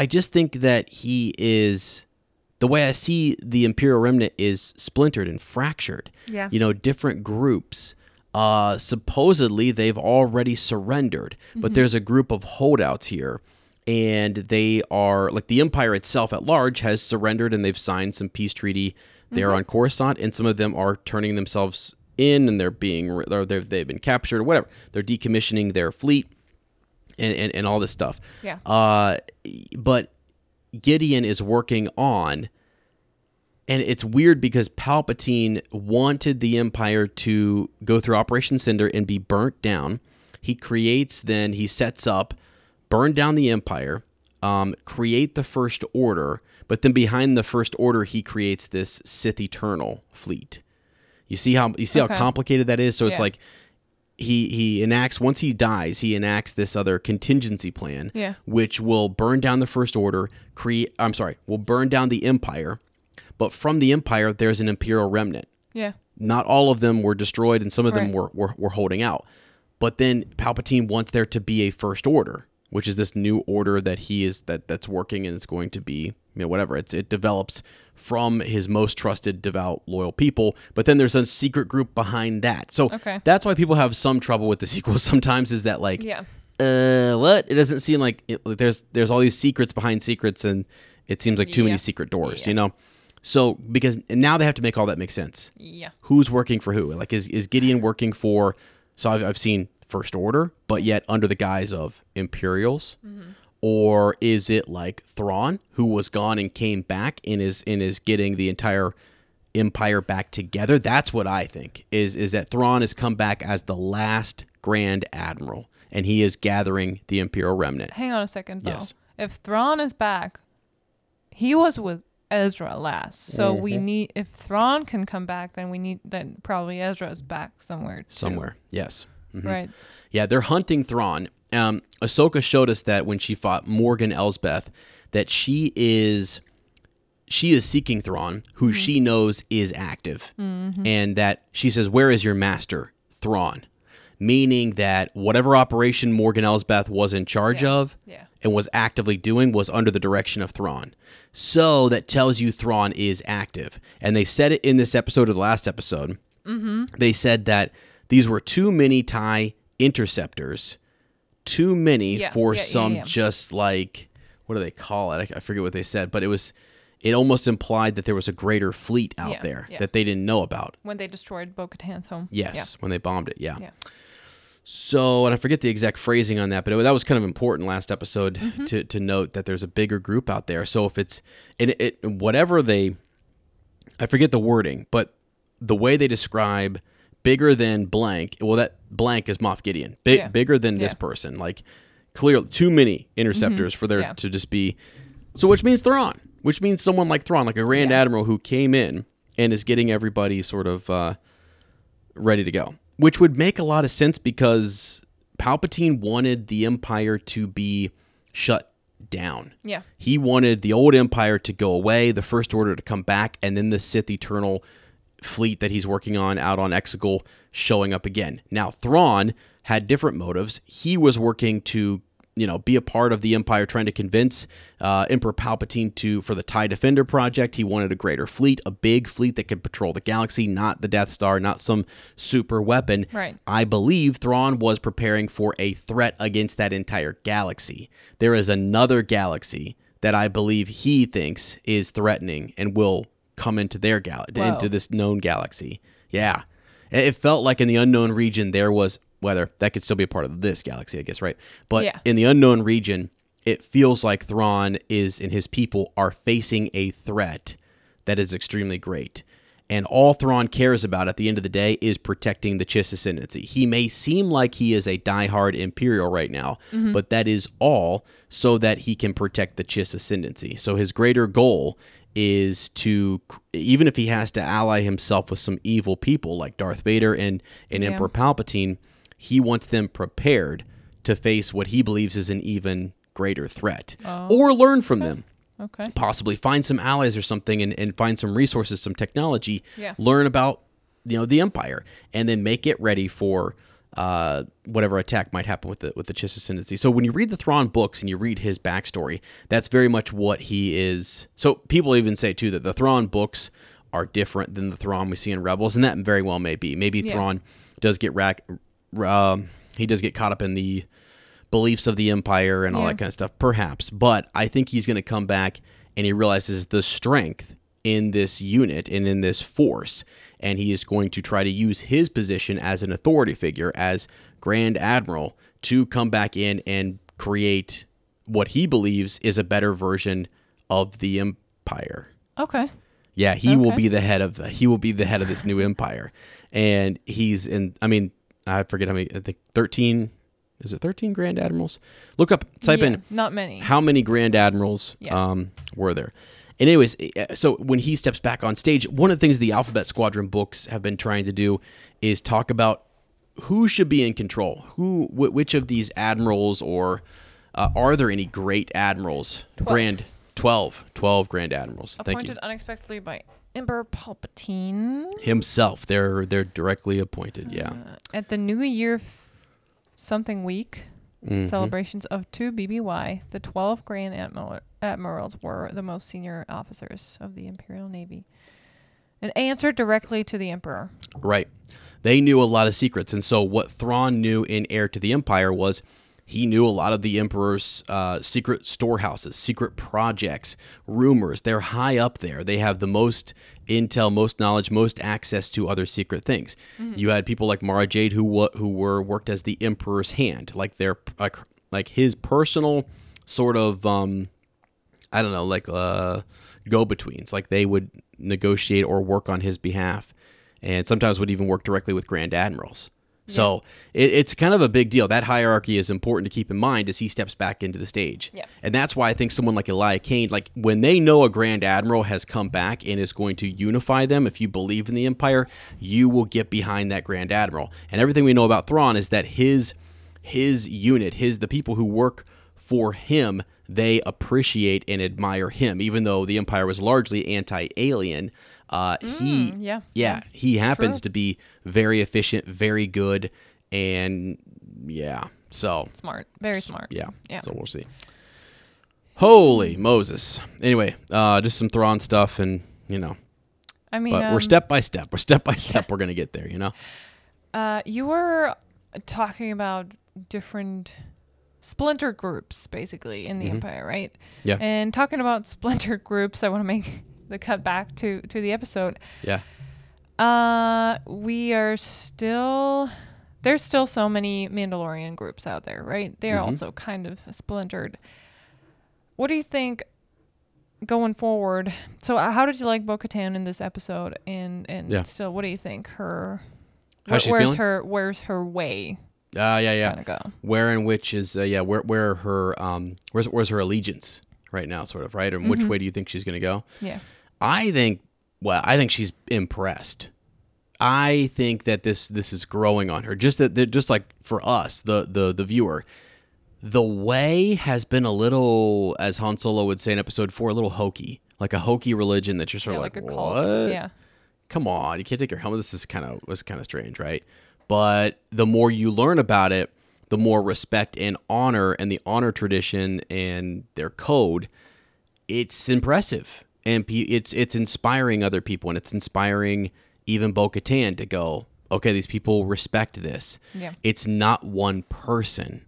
I just think that he is the way I see the Imperial Remnant is splintered and fractured. Yeah. You know, different groups. Uh, supposedly they've already surrendered, but there's a group of holdouts here, and they are like the Empire itself at large has surrendered and they've signed some peace treaty there on Coruscant, and some of them are turning themselves in and they're being or they've, they've been captured or whatever. They're decommissioning their fleet and, and, and all this stuff. Yeah. Uh, but Gideon is working on, and it's weird because Palpatine wanted the Empire to go through Operation Cinder and be burnt down. He creates, then he sets up, burn down the Empire, um, create the First Order, but then behind the First Order, he creates this Sith Eternal fleet. You see how you see Okay. how complicated that is. So it's Yeah. like he he enacts once he dies, he enacts this other contingency plan, Yeah. which will burn down the First Order. Create, I'm sorry, will burn down the Empire, but from the Empire, there's an Imperial remnant. Yeah. Not all of them were destroyed, and some of them Right. were, were were holding out. But then Palpatine wants there to be a First Order, which is this new order that he is that that's working and it's going to be you know whatever it's, it develops from his most trusted, devout, loyal people. But then there's a secret group behind that. So Okay. that's why people have some trouble with the [laughs] sequels. Sometimes is that like Yeah. uh what it doesn't seem like it, like there's there's all these secrets behind secrets and it seems like too many secret doors Yeah. you know so because now they have to make all that make sense Yeah. who's working for who like is, is gideon [sighs] working for so I've, I've seen first order but yet under the guise of imperials or is it like thrawn who was gone and came back and is and is getting the entire empire back together that's what i think is is that thrawn has come back as the last grand admiral and he is gathering the imperial remnant Hang on a second though. Yes. If Thrawn is back, he was with Ezra last. So we Mm-hmm. need if Thrawn can come back, then we need then probably Ezra is back somewhere. too, somewhere yes Mhm. Right. Yeah, they're hunting Thrawn. Um, Ahsoka showed us that when she fought Morgan Elsbeth, that she is she is seeking Thrawn, who she knows is active, and that she says, "Where is your master, Thrawn?" Meaning that whatever operation Morgan Elsbeth was in charge Yeah. of Yeah. and was actively doing was under the direction of Thrawn. So that tells you Thrawn is active. And they said it in this episode of the last episode. Mm-hmm. They said that these were too many TIE interceptors, too many Yeah, for yeah, some yeah. just like, what do they call it? I, I forget what they said, but it was, it almost implied that there was a greater fleet out there that they didn't know about. When they destroyed Bo Katan's home. Yes, when they bombed it. Yeah. Yeah. So, and I forget the exact phrasing on that, but it, that was kind of important last episode Mm-hmm. to, to note that there's a bigger group out there. So if it's and it, it whatever they, I forget the wording, but the way they describe bigger than blank. Well, that blank is Moff Gideon. Big, Yeah. bigger than this person. Like clearly too many interceptors for there Yeah. to just be. So which means Thrawn, which means someone like Thrawn, like a Grand Yeah. Admiral who came in and is getting everybody sort of. Uh, ready to go. Which would make a lot of sense because Palpatine wanted the Empire to be shut down. Yeah. He wanted the old Empire to go away, the First Order to come back, and then the Sith Eternal fleet that he's working on out on Exegol showing up again. Now, Thrawn had different motives. He was working to you know, be a part of the Empire, trying to convince uh, Emperor Palpatine to for the Tie Defender project. He wanted a greater fleet, a big fleet that could patrol the galaxy, not the Death Star, not some super weapon. Right. I believe Thrawn was preparing for a threat against that entire galaxy. There is another galaxy that I believe he thinks is threatening and will come into their gal- Whoa. into this known galaxy. Yeah. It felt like in the unknown region there was whether that could still be a part of this galaxy, I guess, right? But Yeah. in the unknown region, it feels like Thrawn is and his people are facing a threat that is extremely great. And all Thrawn cares about at the end of the day is protecting the Chiss ascendancy. He may seem like he is a diehard Imperial right now, mm-hmm. but that is all so that he can protect the Chiss ascendancy. So his greater goal is to, even if he has to ally himself with some evil people like Darth Vader and, and Yeah. Emperor Palpatine, he wants them prepared to face what he believes is an even greater threat oh. or learn from them Okay. possibly find some allies or something and, and find some resources some technology Yeah. learn about you know the empire and then make it ready for uh, whatever attack might happen with the with the Chiss ascendancy. So when you read the Thrawn books and you read his backstory, that's very much what he is. So people even say too that the Thrawn books are different than the Thrawn we see in Rebels, and that very well may be. Maybe Yeah. Thrawn does get rack, um, he does get caught up in the beliefs of the empire and all Yeah. that kind of stuff, perhaps. But I think he's going to come back and he realizes the strength in this unit and in this force. And he is going to try to use his position as an authority figure, as Grand Admiral, to come back in and create what he believes is a better version of the empire. Okay. Yeah, he will be the head of he will be the head of this new [laughs] empire, and he's in. I mean, I forget how many. I think thirteen. Is it thirteen Grand Admirals? Look up. Type Yeah, in not many. how many Grand Admirals Yeah. um, were there. And anyways, uh, so when he steps back on stage, one of the things the Alphabet Squadron books have been trying to do is talk about who should be in control. Who, wh- which of these admirals, or uh, are there any great admirals? Grand 12, 12 Grand Admirals. Thank you Appointed unexpectedly by Emperor Palpatine himself. They're they're directly appointed. Yeah. uh, at the New Year something week Mhm. celebrations of 2 BBY. The 12 Grand Admiral- Admirals were the most senior officers of the Imperial Navy and answered directly to the Emperor. Right. They knew a lot of secrets, and so what Thrawn knew in Heir to the Empire was he knew a lot of the Emperor's uh, secret storehouses, secret projects, rumors. They're high up there. They have the most intel, most knowledge, most access to other secret things. You had people like Mara Jade who who were worked as the Emperor's hand, like their like like his personal sort of um, I don't know, like uh, go betweens. Like they would negotiate or work on his behalf, and sometimes would even work directly with Grand Admirals. So it, it's kind of a big deal. That hierarchy is important to keep in mind as he steps back into the stage. Yeah. And that's why I think someone like Elia Kane, like when they know a Grand Admiral has come back and is going to unify them, if you believe in the Empire, you will get behind that Grand Admiral. And everything we know about Thrawn is that his his unit, his the people who work for him, they appreciate and admire him, even though the Empire was largely anti-alien. Uh, he, Mm, yeah, yeah, he happens True. to be very efficient, very good, and yeah. So Smart. Very smart. yeah, Yeah. So we'll see. Holy Moses! Anyway, uh, just some Thrawn stuff, and you know, I mean, but we're um, step by step. We're step by [laughs] step. We're gonna get there. You know. Uh, you were talking about different splinter groups, basically, in the Mhm. Empire, right? Yeah. And talking about splinter [laughs] groups, I want to make the cut back to to the episode. Yeah. Uh, we are still there's still so many Mandalorian groups out there, right? They're Mhm. also kind of splintered. What do you think going forward? So, uh, how did you like Bo-Katan in this episode? And and Yeah. still, what do you think her? Wh- where's feeling? her Where's her way Uh, yeah, yeah. gonna go? Where and which is uh, yeah. Where where her um where's where's her allegiance right now, sort of right, and which Mhm. way do you think she's gonna go? Yeah. I think well, I think she's impressed. I think that this this is growing on her. Just that just like for us, the the the viewer, the way has been a little, as Han Solo would say in Episode Four, a little hokey, like a hokey religion that you're sort yeah, of like, like, a cult. what? Yeah. come on, you can't take your helmet. This is kind of was kind of strange, right? But the more you learn about it, the more respect and honor and the honor tradition and their code, it's impressive and it's it's inspiring other people and it's inspiring even Bo-Katan to go, okay, these people respect this. Yeah. It's not one person.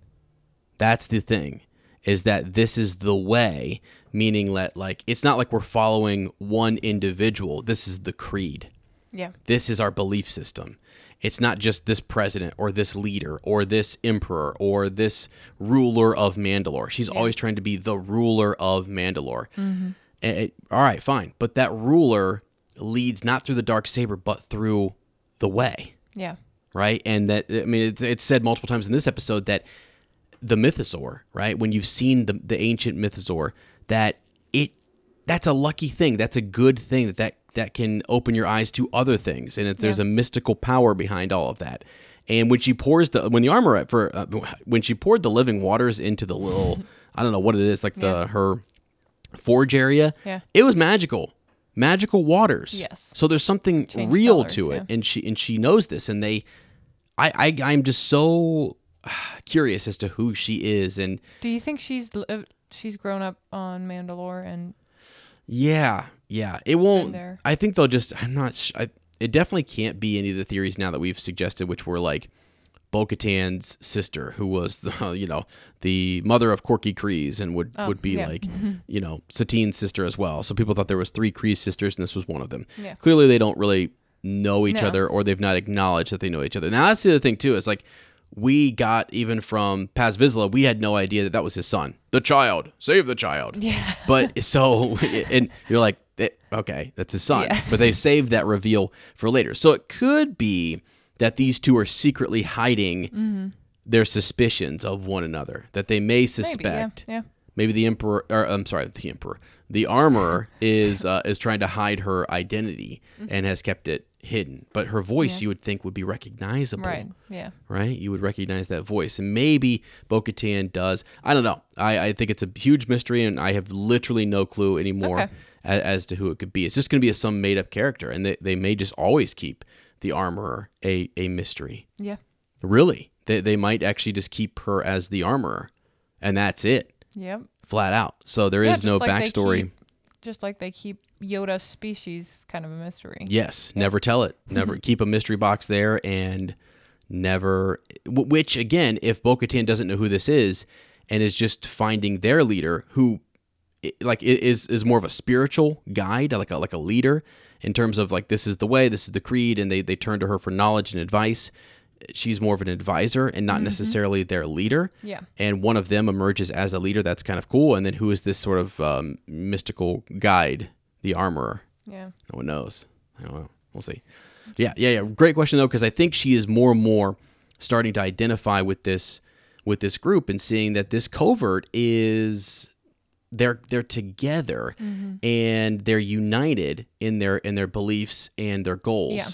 That's the thing is that this is the way, meaning that like it's not like we're following one individual. This is the creed Yeah. this is our belief system It's not just this president or this leader or this emperor or this ruler of Mandalore. She's always trying to be the ruler of Mandalore. Mm-hmm. And it- all right, fine. But that ruler leads not through the dark saber, but through the way Yeah. right? And that I mean, it's, it's said multiple times in this episode that the mythosaur, right? When you've seen the the ancient mythosaur, that that's a lucky thing. That's a good thing that that that can open your eyes to other things, and it, there's Yeah. a mystical power behind all of that. And when she pours the when the armor for uh, when she poured the living waters into the little [laughs] I don't know what it is like the Yeah. her forge area, Yeah. it was magical. Magical waters. Yes. So there's something Change real colors, to it, yeah. and she and she knows this, and they, I, I I'm just so [sighs] curious as to who she is, and Do you think she's uh, she's grown up on Mandalore and yeah, yeah, it won't. there. I think they'll just. I'm not. Sh- I, it definitely can't be any of the theories now that we've suggested, which were like. Bo-Katan's sister, who was, the, [laughs] you know, the mother of Korkie Kryze, and would, Oh, would be yeah. like, mm-hmm. you know, Satine's sister as well. So people thought there was three Kryze sisters, and this was one of them. Yeah. Clearly, they don't really know each No. other, or they've not acknowledged that they know each other. Now that's the other thing too. Is like we got even from Paz Vizsla, we had no idea that that was his son, the child, save the child. Yeah. But so, [laughs] and you're like, eh, okay, that's his son. Yeah. But they saved that reveal for later. So it could be that these two are secretly hiding Mm-hmm. their suspicions of one another. That they may maybe suspect. yeah, yeah. Maybe the emperor, or I'm sorry, the emperor, the armorer [laughs] is uh, is trying to hide her identity and has kept it hidden. But her voice. Yeah. you would think, would be recognizable, Right. Yeah. right? You would recognize that voice, and maybe Bo-Katan does. I don't know. I, I think it's a huge mystery, and I have literally no clue anymore Okay. a- as, to who it could be. It's just going to be a, some made up character, and they, they may just always keep the armorer a, a mystery. Yeah. Really, they, they might actually just keep her as the armorer, and that's it Yep. flat out. So there Yeah, is no like backstory. Just like they keep Yoda's species kind of a mystery. Yes, never tell it. [laughs] Never keep a mystery box there and never. Which again, if Bo-Katan doesn't know who this is and is just finding their leader, who like is is more of a spiritual guide, like a like a leader in terms of like this is the way, this is the creed, and they they turn to her for knowledge and advice. She's more of an advisor and not necessarily their leader. Yeah. and one of them emerges as a leader. That's kind of cool. And then who is this sort of um, mystical guide, the armorer? Yeah. No one knows. I don't know. We'll see. Yeah, yeah, yeah. Great question though, because I think she is more and more starting to identify with this with this group and seeing that this covert is they're they're together and they're united in their in their beliefs and their goals. Yeah.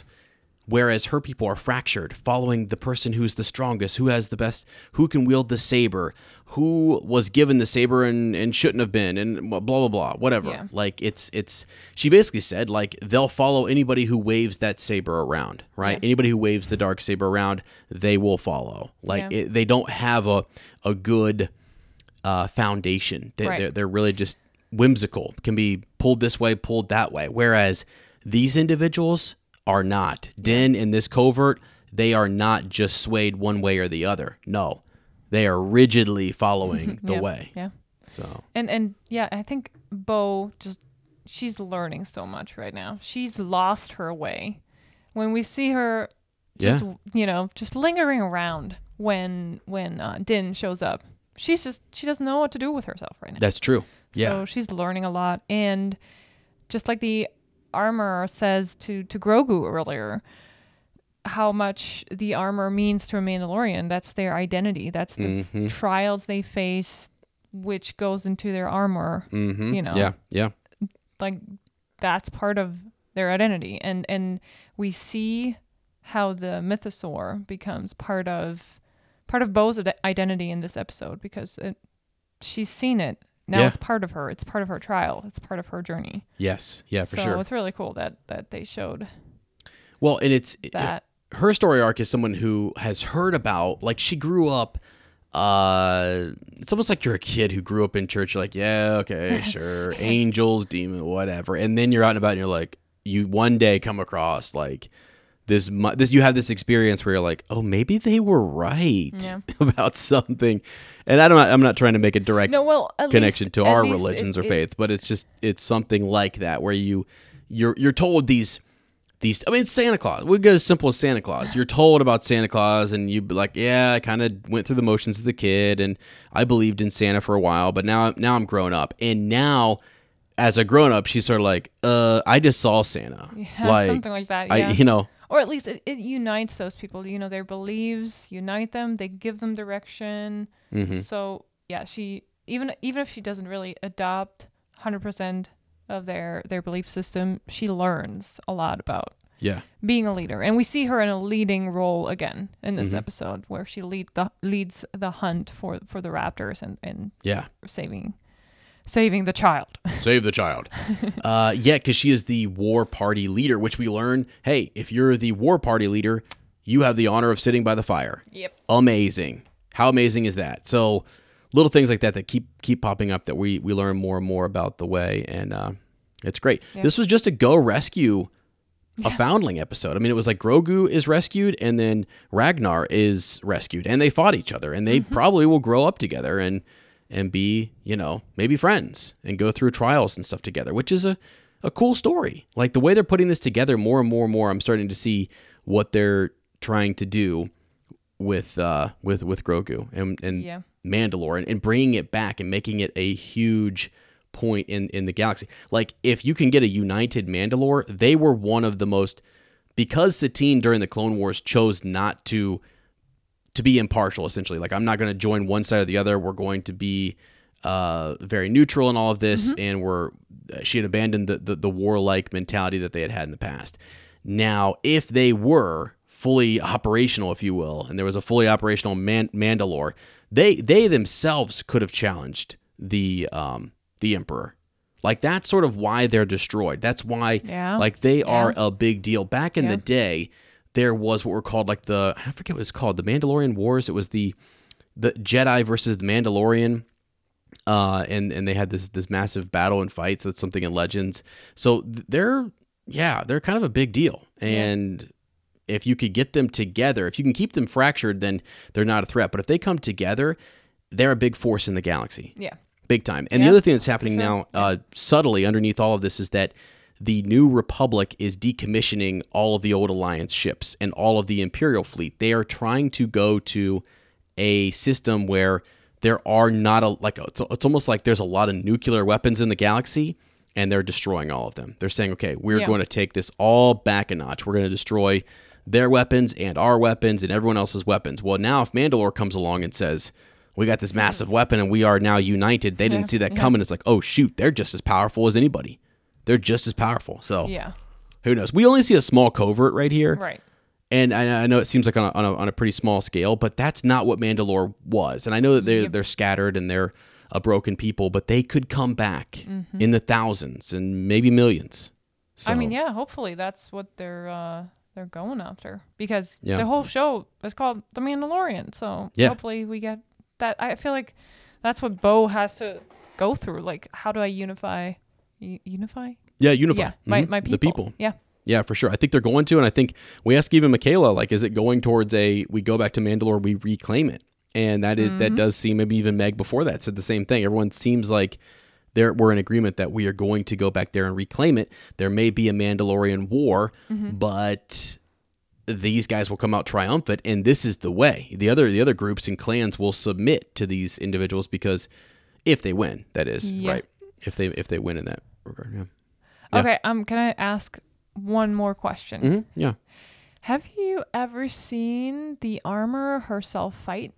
Whereas her people are fractured, following the person who's the strongest, who has the best, who can wield the saber, who was given the saber and, and shouldn't have been, and blah blah blah, whatever. Yeah. Like it's it's she basically said like they'll follow anybody who waves that saber around, right? Yeah. Anybody who waves the dark saber around, they will follow. Like Yeah. it, they don't have a a good uh, foundation. They, Right. they're they're really just whimsical. Can be pulled this way, pulled that way. Whereas these individuals are not. Din and this covert, they are not just swayed one way or the other. No, they are rigidly following the yeah. way. Yeah. So And and yeah, I think Bo just she's learning so much right now. She's lost her way. When we see her just you know, just lingering around when when uh, Din shows up. She's just she doesn't know what to do with herself right now. that's true. Yeah. So she's learning a lot and just like the armor says to to Grogu earlier how much the armor means to a Mandalorian. That's their identity. That's the Mhm. trials they face which goes into their armor. mm-hmm. you know. Yeah. Yeah. Like that's part of their identity. And and we see how the mythosaur becomes part of part of Bo's ide- identity in this episode because it, she's seen it. Now Yeah. it's part of her. It's part of her trial. It's part of her journey. Yes. Yeah. For so sure. So it's really cool that that they showed Well, and it's that. her story arc is someone who has heard about like she grew up uh it's almost like you're a kid who grew up in church you're like yeah okay [laughs] sure angels demon whatever and then you're out and about and you're like you one day come across like this this you have this experience where you're like oh maybe they were right Yeah. [laughs] about something and i don't i'm not trying to make a direct No, well, connection least, to our religions it- or it- faith but it's just it's something like that where you you're you're told these these I mean Santa Claus. We go as simple as Santa Claus. You're told about Santa Claus and you'd be like, Yeah, I kind of went through the motions as a kid and I believed in Santa for a while, but now now I'm grown up. And now as a grown up, she's sort of like, uh, I just saw Santa. Yeah, [laughs] something like that. I Yeah. you know, or at least it, it unites those people. You know, their beliefs unite them. They give them direction. mhm. So yeah, she even even if she doesn't really adopt hundred percent of their their belief system, she learns a lot about yeah. being a leader, and we see her in a leading role again in this Mhm. episode where she lead the leads the hunt for for the raptors and and Yeah. saving saving the child. [laughs] Save the child. uh, yeah, because she is the war party leader, which we learn. Hey, if you're the war party leader, you have the honor of sitting by the fire. Yep. Amazing. How amazing is that? So little things like that that keep keep popping up that we we learn more and more about the way, and uh, it's great. This was just a go rescue a foundling episode. I mean, it was like Grogu is rescued, and then Ragnar is rescued, and they fought each other, and they probably will grow up together and and be you know maybe friends and go through trials and stuff together, which is a a cool story. Like the way they're putting this together, more and more and more, I'm starting to see what they're trying to do with uh with with Grogu and and Yeah. Mandalore and, and bringing it back and making it a huge point in in the galaxy. Like if you can get a united Mandalore, they were one of the most because Satine during the Clone Wars chose not to to be impartial essentially. Like I'm not going to join one side or the other. We're going to be uh very neutral in all of this and we're she had abandoned the, the the warlike mentality that they had had in the past. Now, if they were fully operational, if you will, and there was a fully operational Man- Mandalore, they they themselves could have challenged the um the Emperor. Like that's sort of why they're destroyed. That's why Yeah. like they are a big deal. Back in Yeah. the day, there was what were called like the I forget what it's called, the Mandalorian Wars. It was the the Jedi versus the Mandalorian uh, and and they had this this massive battle and fights. That's something in Legends. So they're yeah, they're kind of a big deal. And if you could get them together, if you can keep them fractured, then they're not a threat. But if they come together, they're a big force in the galaxy, Yeah. big time. And Yeah, the other thing that's happening sure. now, uh, subtly underneath all of this, is that the new Republic is decommissioning all of the old Alliance ships and all of the Imperial fleet. They are trying to go to a system where there are not a like it's, it's almost like there's a lot of nuclear weapons in the galaxy and they're destroying all of them. They're saying, "Okay, we're Yeah. going to take this all back a notch. We're going to destroy their weapons and our weapons and everyone else's weapons." Well, now if Mandalore comes along and says, "We got this massive weapon and we are now united." They didn't Yeah, see that yeah. coming. It's like, "Oh shoot, they're just as powerful as anybody." They're just as powerful. So, Yeah. who knows? We only see a small covert right here. Right. And I, I know it seems like on a, on, a, on a pretty small scale, but that's not what Mandalore was. And I know that they're, Yep. they're scattered and they're a broken people, but they could come back in the thousands and maybe millions. So, Mm-hmm. I mean, yeah, hopefully that's what they're uh they're going after because Yeah. the whole show is called The Mandalorian. So Yeah. hopefully we get that. I feel like that's what Bo has to go through. Like, how do I unify? U- unify? yeah, unify Yeah, my Mhm. my people. the people. Yeah, Yeah, for sure. I think they're going to, and I think we asked even Michaela, like, is it going towards a we go back to Mandalore, we reclaim it, and that is- Mm-hmm. that does seem maybe even Meg before that said the same thing. Everyone seems like they're we're in agreement that we are going to go back there and reclaim it. There may be a Mandalorian war, Mm-hmm. but these guys will come out triumphant, and this is the way. The other the other groups and clans will submit to these individuals because if they win, that is Yeah. right. If they if they win in that regard, yeah, Yeah. Okay. Um, can I ask one more question? hmm yeah. Have you ever seen the armor herself fight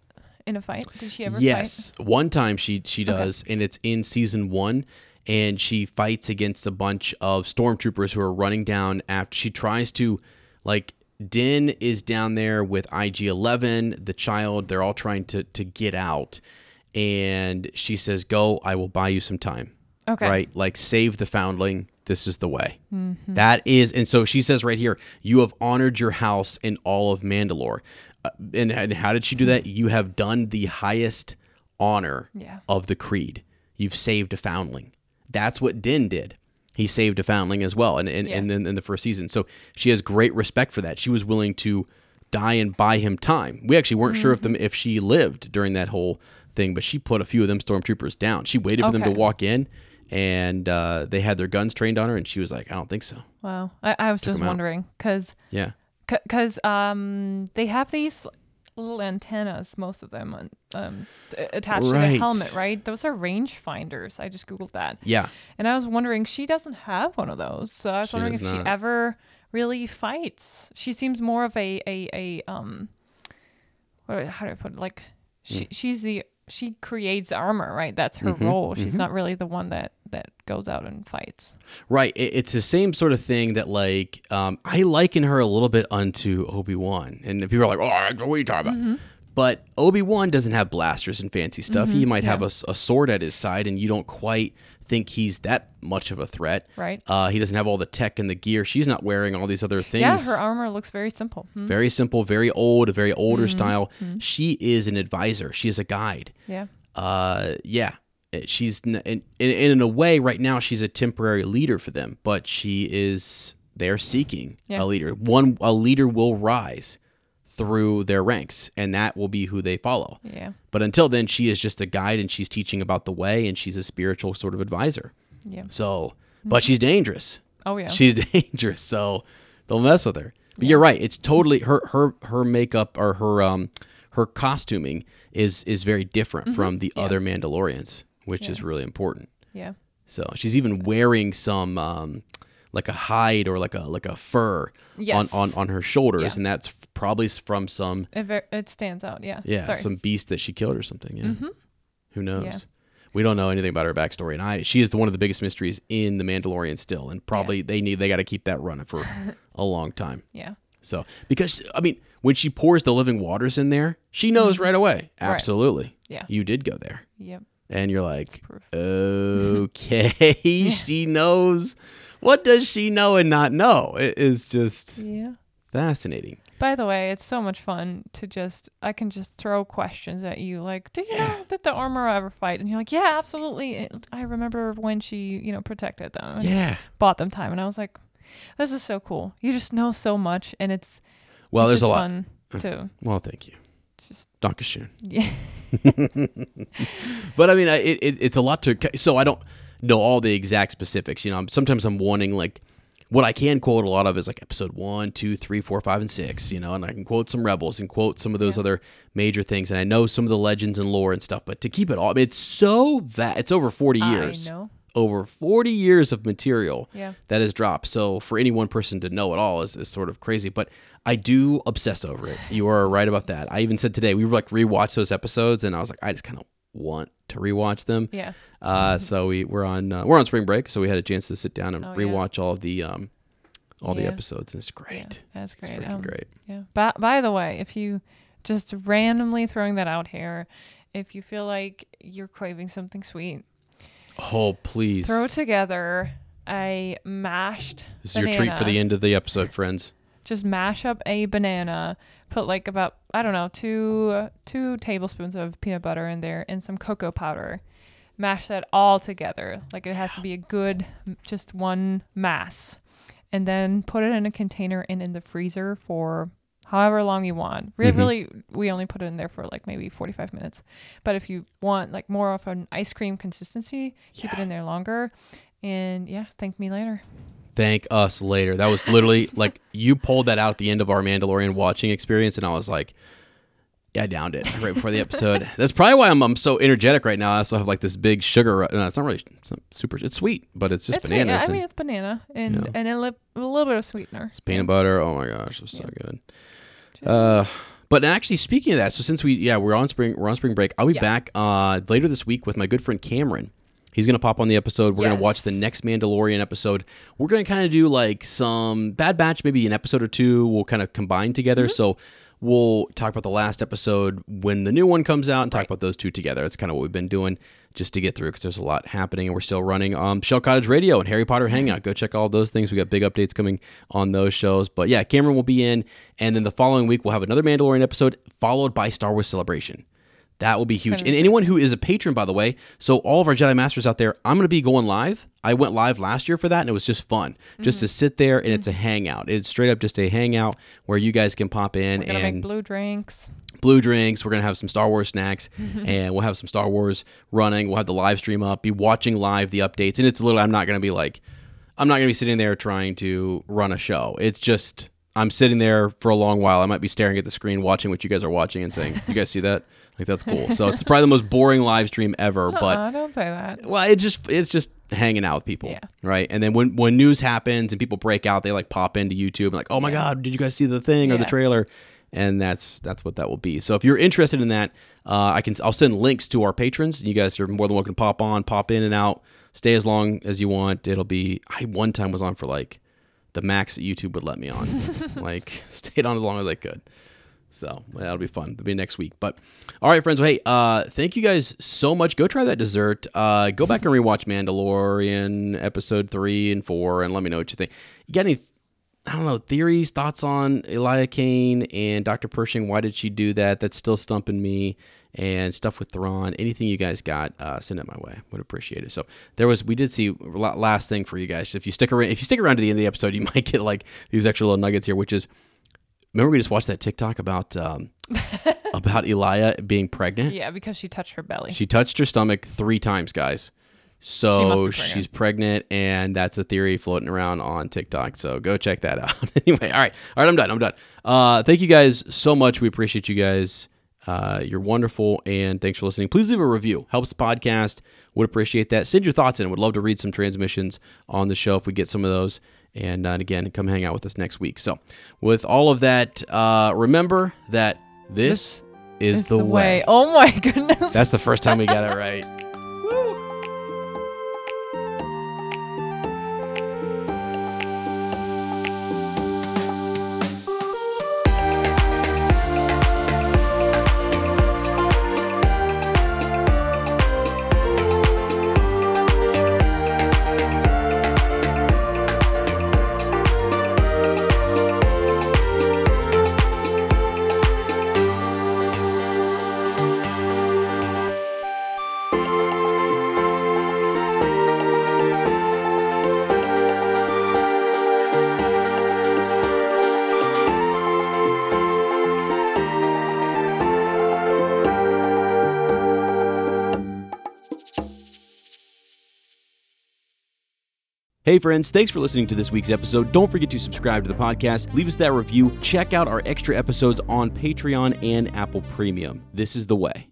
in a fight? Did she ever fight? Yes, one time she she does, and it's in season one, and she fights against a bunch of stormtroopers who are running down after she tries to, like, Din is down there with IG Eleven, the child. They're all trying to to get out, and she says, "Go, I will buy you some time." Okay. Right, like save the foundling. This is the way. That is, and so she says right here, you have honored your house in all of Mandalore. Uh, and, and how did she do that? You have done the highest honor Yeah. of the creed. You've saved a foundling. That's what Din did. He saved a foundling as well, and and, Yeah. and then in the first season. So she has great respect for that. She was willing to die and buy him time. We actually weren't sure if them if she lived during that whole thing, but she put a few of them stormtroopers down. She waited for them to walk in, and uh, they had their guns trained on her, and she was like, "I don't think so." Wow. I, I was just 'em out. wondering because Yeah, because um they have these little antennas, most of them, on, um, attached to the helmet, right? Those are range finders. I just googled that, yeah. and I was wondering she doesn't have one of those, so I was She wondering if does she ever really fights. She seems more of a a a um, what how do I put it? Like she Mm. she's the she creates armor, right? That's her Mhm, role. She's mhm. not really the one that that goes out and fights. Right. It, it's the same sort of thing that like um, I liken her a little bit unto Obi Wan, and people are like, "Oh, what are you talking about?" But Obi Wan doesn't have blasters and fancy stuff. He might have a, a sword at his side, and you don't quite think he's that much of a threat. Right. Uh, he doesn't have all the tech and the gear. She's not wearing all these other things. Yeah, her armor looks very simple. Hmm. very simple, very old, a very older Mm-hmm. style. She is an advisor. She is a guide. Yeah. Uh, yeah, she's in, in in a way right now she's a temporary leader for them, but she is they're seeking Yeah. a leader. One a leader will rise through their ranks, and that will be who they follow. Yeah. But until then, she is just a guide, and she's teaching about the way, and she's a spiritual sort of advisor. Yeah. So, but she's dangerous. Oh yeah. She's [laughs] dangerous, so don't mess with her. But you're right. It's totally her her her makeup or her um her costuming is is very different from the Yeah. other Mandalorians, which is really important. yeah. So she's even wearing some um like a hide or like a like a fur Yes. on, on on her shoulders, Yeah. and that's probably from some It, ver- it stands out. Yeah. yeah Sorry. some beast that she killed or something. Yeah, Mhm. who knows. Yeah. We don't know anything about her backstory, and I she is the, one of the biggest mysteries in the Mandalorian still, and probably they need they got to keep that running for [laughs] a long time. Yeah. So because I mean, when she pours the living waters in there, she knows right away. Mm-hmm. Right. Absolutely, Yeah. you did go there, Yep. and you're like, okay, [laughs] [laughs] she knows. What does she know and not know? It is just Yeah. Fascinating. By the way, it's so much fun to just I can just throw questions at you like, "Do you know did the armor ever fight?" And you're like, "Yeah, absolutely. I remember when she, you know, protected them and Yeah. bought them time." And I was like, "This is so cool. You just know so much and it's Well, it's there's a just lot. fun uh, too." Well, thank you. Just Dankeschön. [laughs] yeah. But I mean, I- it, it, it's a lot to. So I don't know all the exact specifics. You know, I'm- sometimes I'm wanting like what I can quote a lot of is like episode one, two, three, four, five, and six. You know, and I can quote some rebels and quote some of those Yeah. other major things, and I know some of the legends and lore and stuff. But to keep it all, I mean, it's so va It's over 40 years. I know. Over 40 years of material Yeah. that has dropped. So for any one person to know it all is, is sort of crazy. But I do obsess over it. You are right about that. I even said today we were like rewatch those episodes, and I was like, I just kind of want to rewatch them. Yeah. Uh, so we we're on uh, we're on spring break, so we had a chance to sit down and Oh, yeah. rewatch all of the um all the episodes, and it's great. Yeah, that's It's great. freaking Um, great. Yeah. By, by the way, if you just randomly throwing that out here, if you feel like you're craving something sweet, Oh please, throw together a mashed this is your treat for the end of the episode, friends. Just mash up a banana, put like about I don't know two two tablespoons of peanut butter in there and some cocoa powder. Mash that all together. Like it has to be a good, just one mass, and then put it in a container and in the freezer for however long you want. Re- Mhm. Really, we only put it in there for like maybe 45 minutes. But if you want like more of an ice cream consistency, keep it in there longer. And yeah, thank me later. Thank us later. That was literally [laughs] like you pulled that out at the end of our Mandalorian watching experience, and I was like, yeah, I downed it right before the [laughs] episode. That's probably why I'm, I'm so energetic right now. I also have like this big sugar. ru- No, it's not really it's not super. It's sweet, but it's just it's sweet. bananas I mean, it's banana and Yeah. and a, li- a little bit of sweetener. it's peanut butter. Oh my gosh, it's so good. Uh, but actually, speaking of that, so since we yeah we're on spring we're on spring break, I'll be Yeah. back uh later this week with my good friend Cameron. He's gonna pop on the episode. We're gonna watch the next Mandalorian episode. We're gonna kind of do like some Bad Batch, maybe an episode or two. We'll kind of combine together. Mm-hmm. So we'll talk about the last episode when the new one comes out and talk Right. about those two together. That's kind of what we've been doing just to get through because there's a lot happening and we're still running um, Shell Cottage Radio and Harry Potter Hangout. Go check all those things. We got big updates coming on those shows. But yeah, Cameron will be in, and then the following week we'll have another Mandalorian episode followed by Star Wars Celebration. That will be huge. And anyone who is a patron, by the way, so all of our Jedi Masters out there, I'm going to be going live I went live last year for that, and it was just fun, just Mm-hmm. to sit there and it's a hangout. It's straight up just a hangout where you guys can pop in We're and make blue drinks. blue drinks. We're gonna have some Star Wars snacks, Mm-hmm. and we'll have some Star Wars running. We'll have the live stream up, be watching live the updates, and it's a little. I'm not gonna be like, I'm not gonna be sitting there trying to run a show. It's just I'm sitting there for a long while. I might be staring at the screen, watching what you guys are watching, and saying, "You guys see that? Like that's cool." So it's probably the most boring live stream ever, but. uh, don't say that. Well, it just it's just hanging out with people, Yeah. right? And then when when news happens and people break out, they like pop into YouTube and like, oh my god, did you guys see the thing or the trailer? And that's that's what that will be. So if you're interested in that, uh, I can I'll send links to our patrons. You guys are more than welcome to pop on, pop in and out, stay as long as you want. It'll be I one time was on for like the max that YouTube would let me on, [laughs] like [laughs] stayed on as long as I could. So that'll be fun. That'll be next week. But all right, friends. Well, hey, uh, thank you guys so much. Go try that dessert. Uh, go back and rewatch Mandalorian episode three and four, and let me know what you think. You got any? I don't know theories, thoughts on Elia Kane and Dr. Pershing. Why did she do that? That's still stumping me. And stuff with Thrawn. Anything you guys got, uh, send it my way. Would appreciate it. So there was, we did see last thing for you guys. If you stick around, if you stick around to the end of the episode, you [laughs] might get like these extra little nuggets here, which is remember we just watched that TikTok about um, [laughs] about Elia being pregnant. Yeah, because she touched her belly. She touched her stomach three times, guys. So pregnant. she's pregnant, and that's a theory floating around on TikTok. So go check that [laughs] out. anyway, all right, all right, I'm done. I'm done. Uh, thank you guys so much. We appreciate you guys. Uh, you're wonderful, and thanks for listening. Please leave a review. Helps the podcast. Would appreciate that. Send your thoughts in. Would love to read some transmissions on the show if we get some of those. And, uh, and again, come hang out with us next week. So, with all of that, uh, remember that this, is It's the, way. Oh my [laughs] goodness. That's the first time we got it right. Hey, friends, thanks for listening to this week's episode. Don't forget to subscribe to the podcast, leave us that review, check out our extra episodes on Patreon and Apple Premium. This is the way.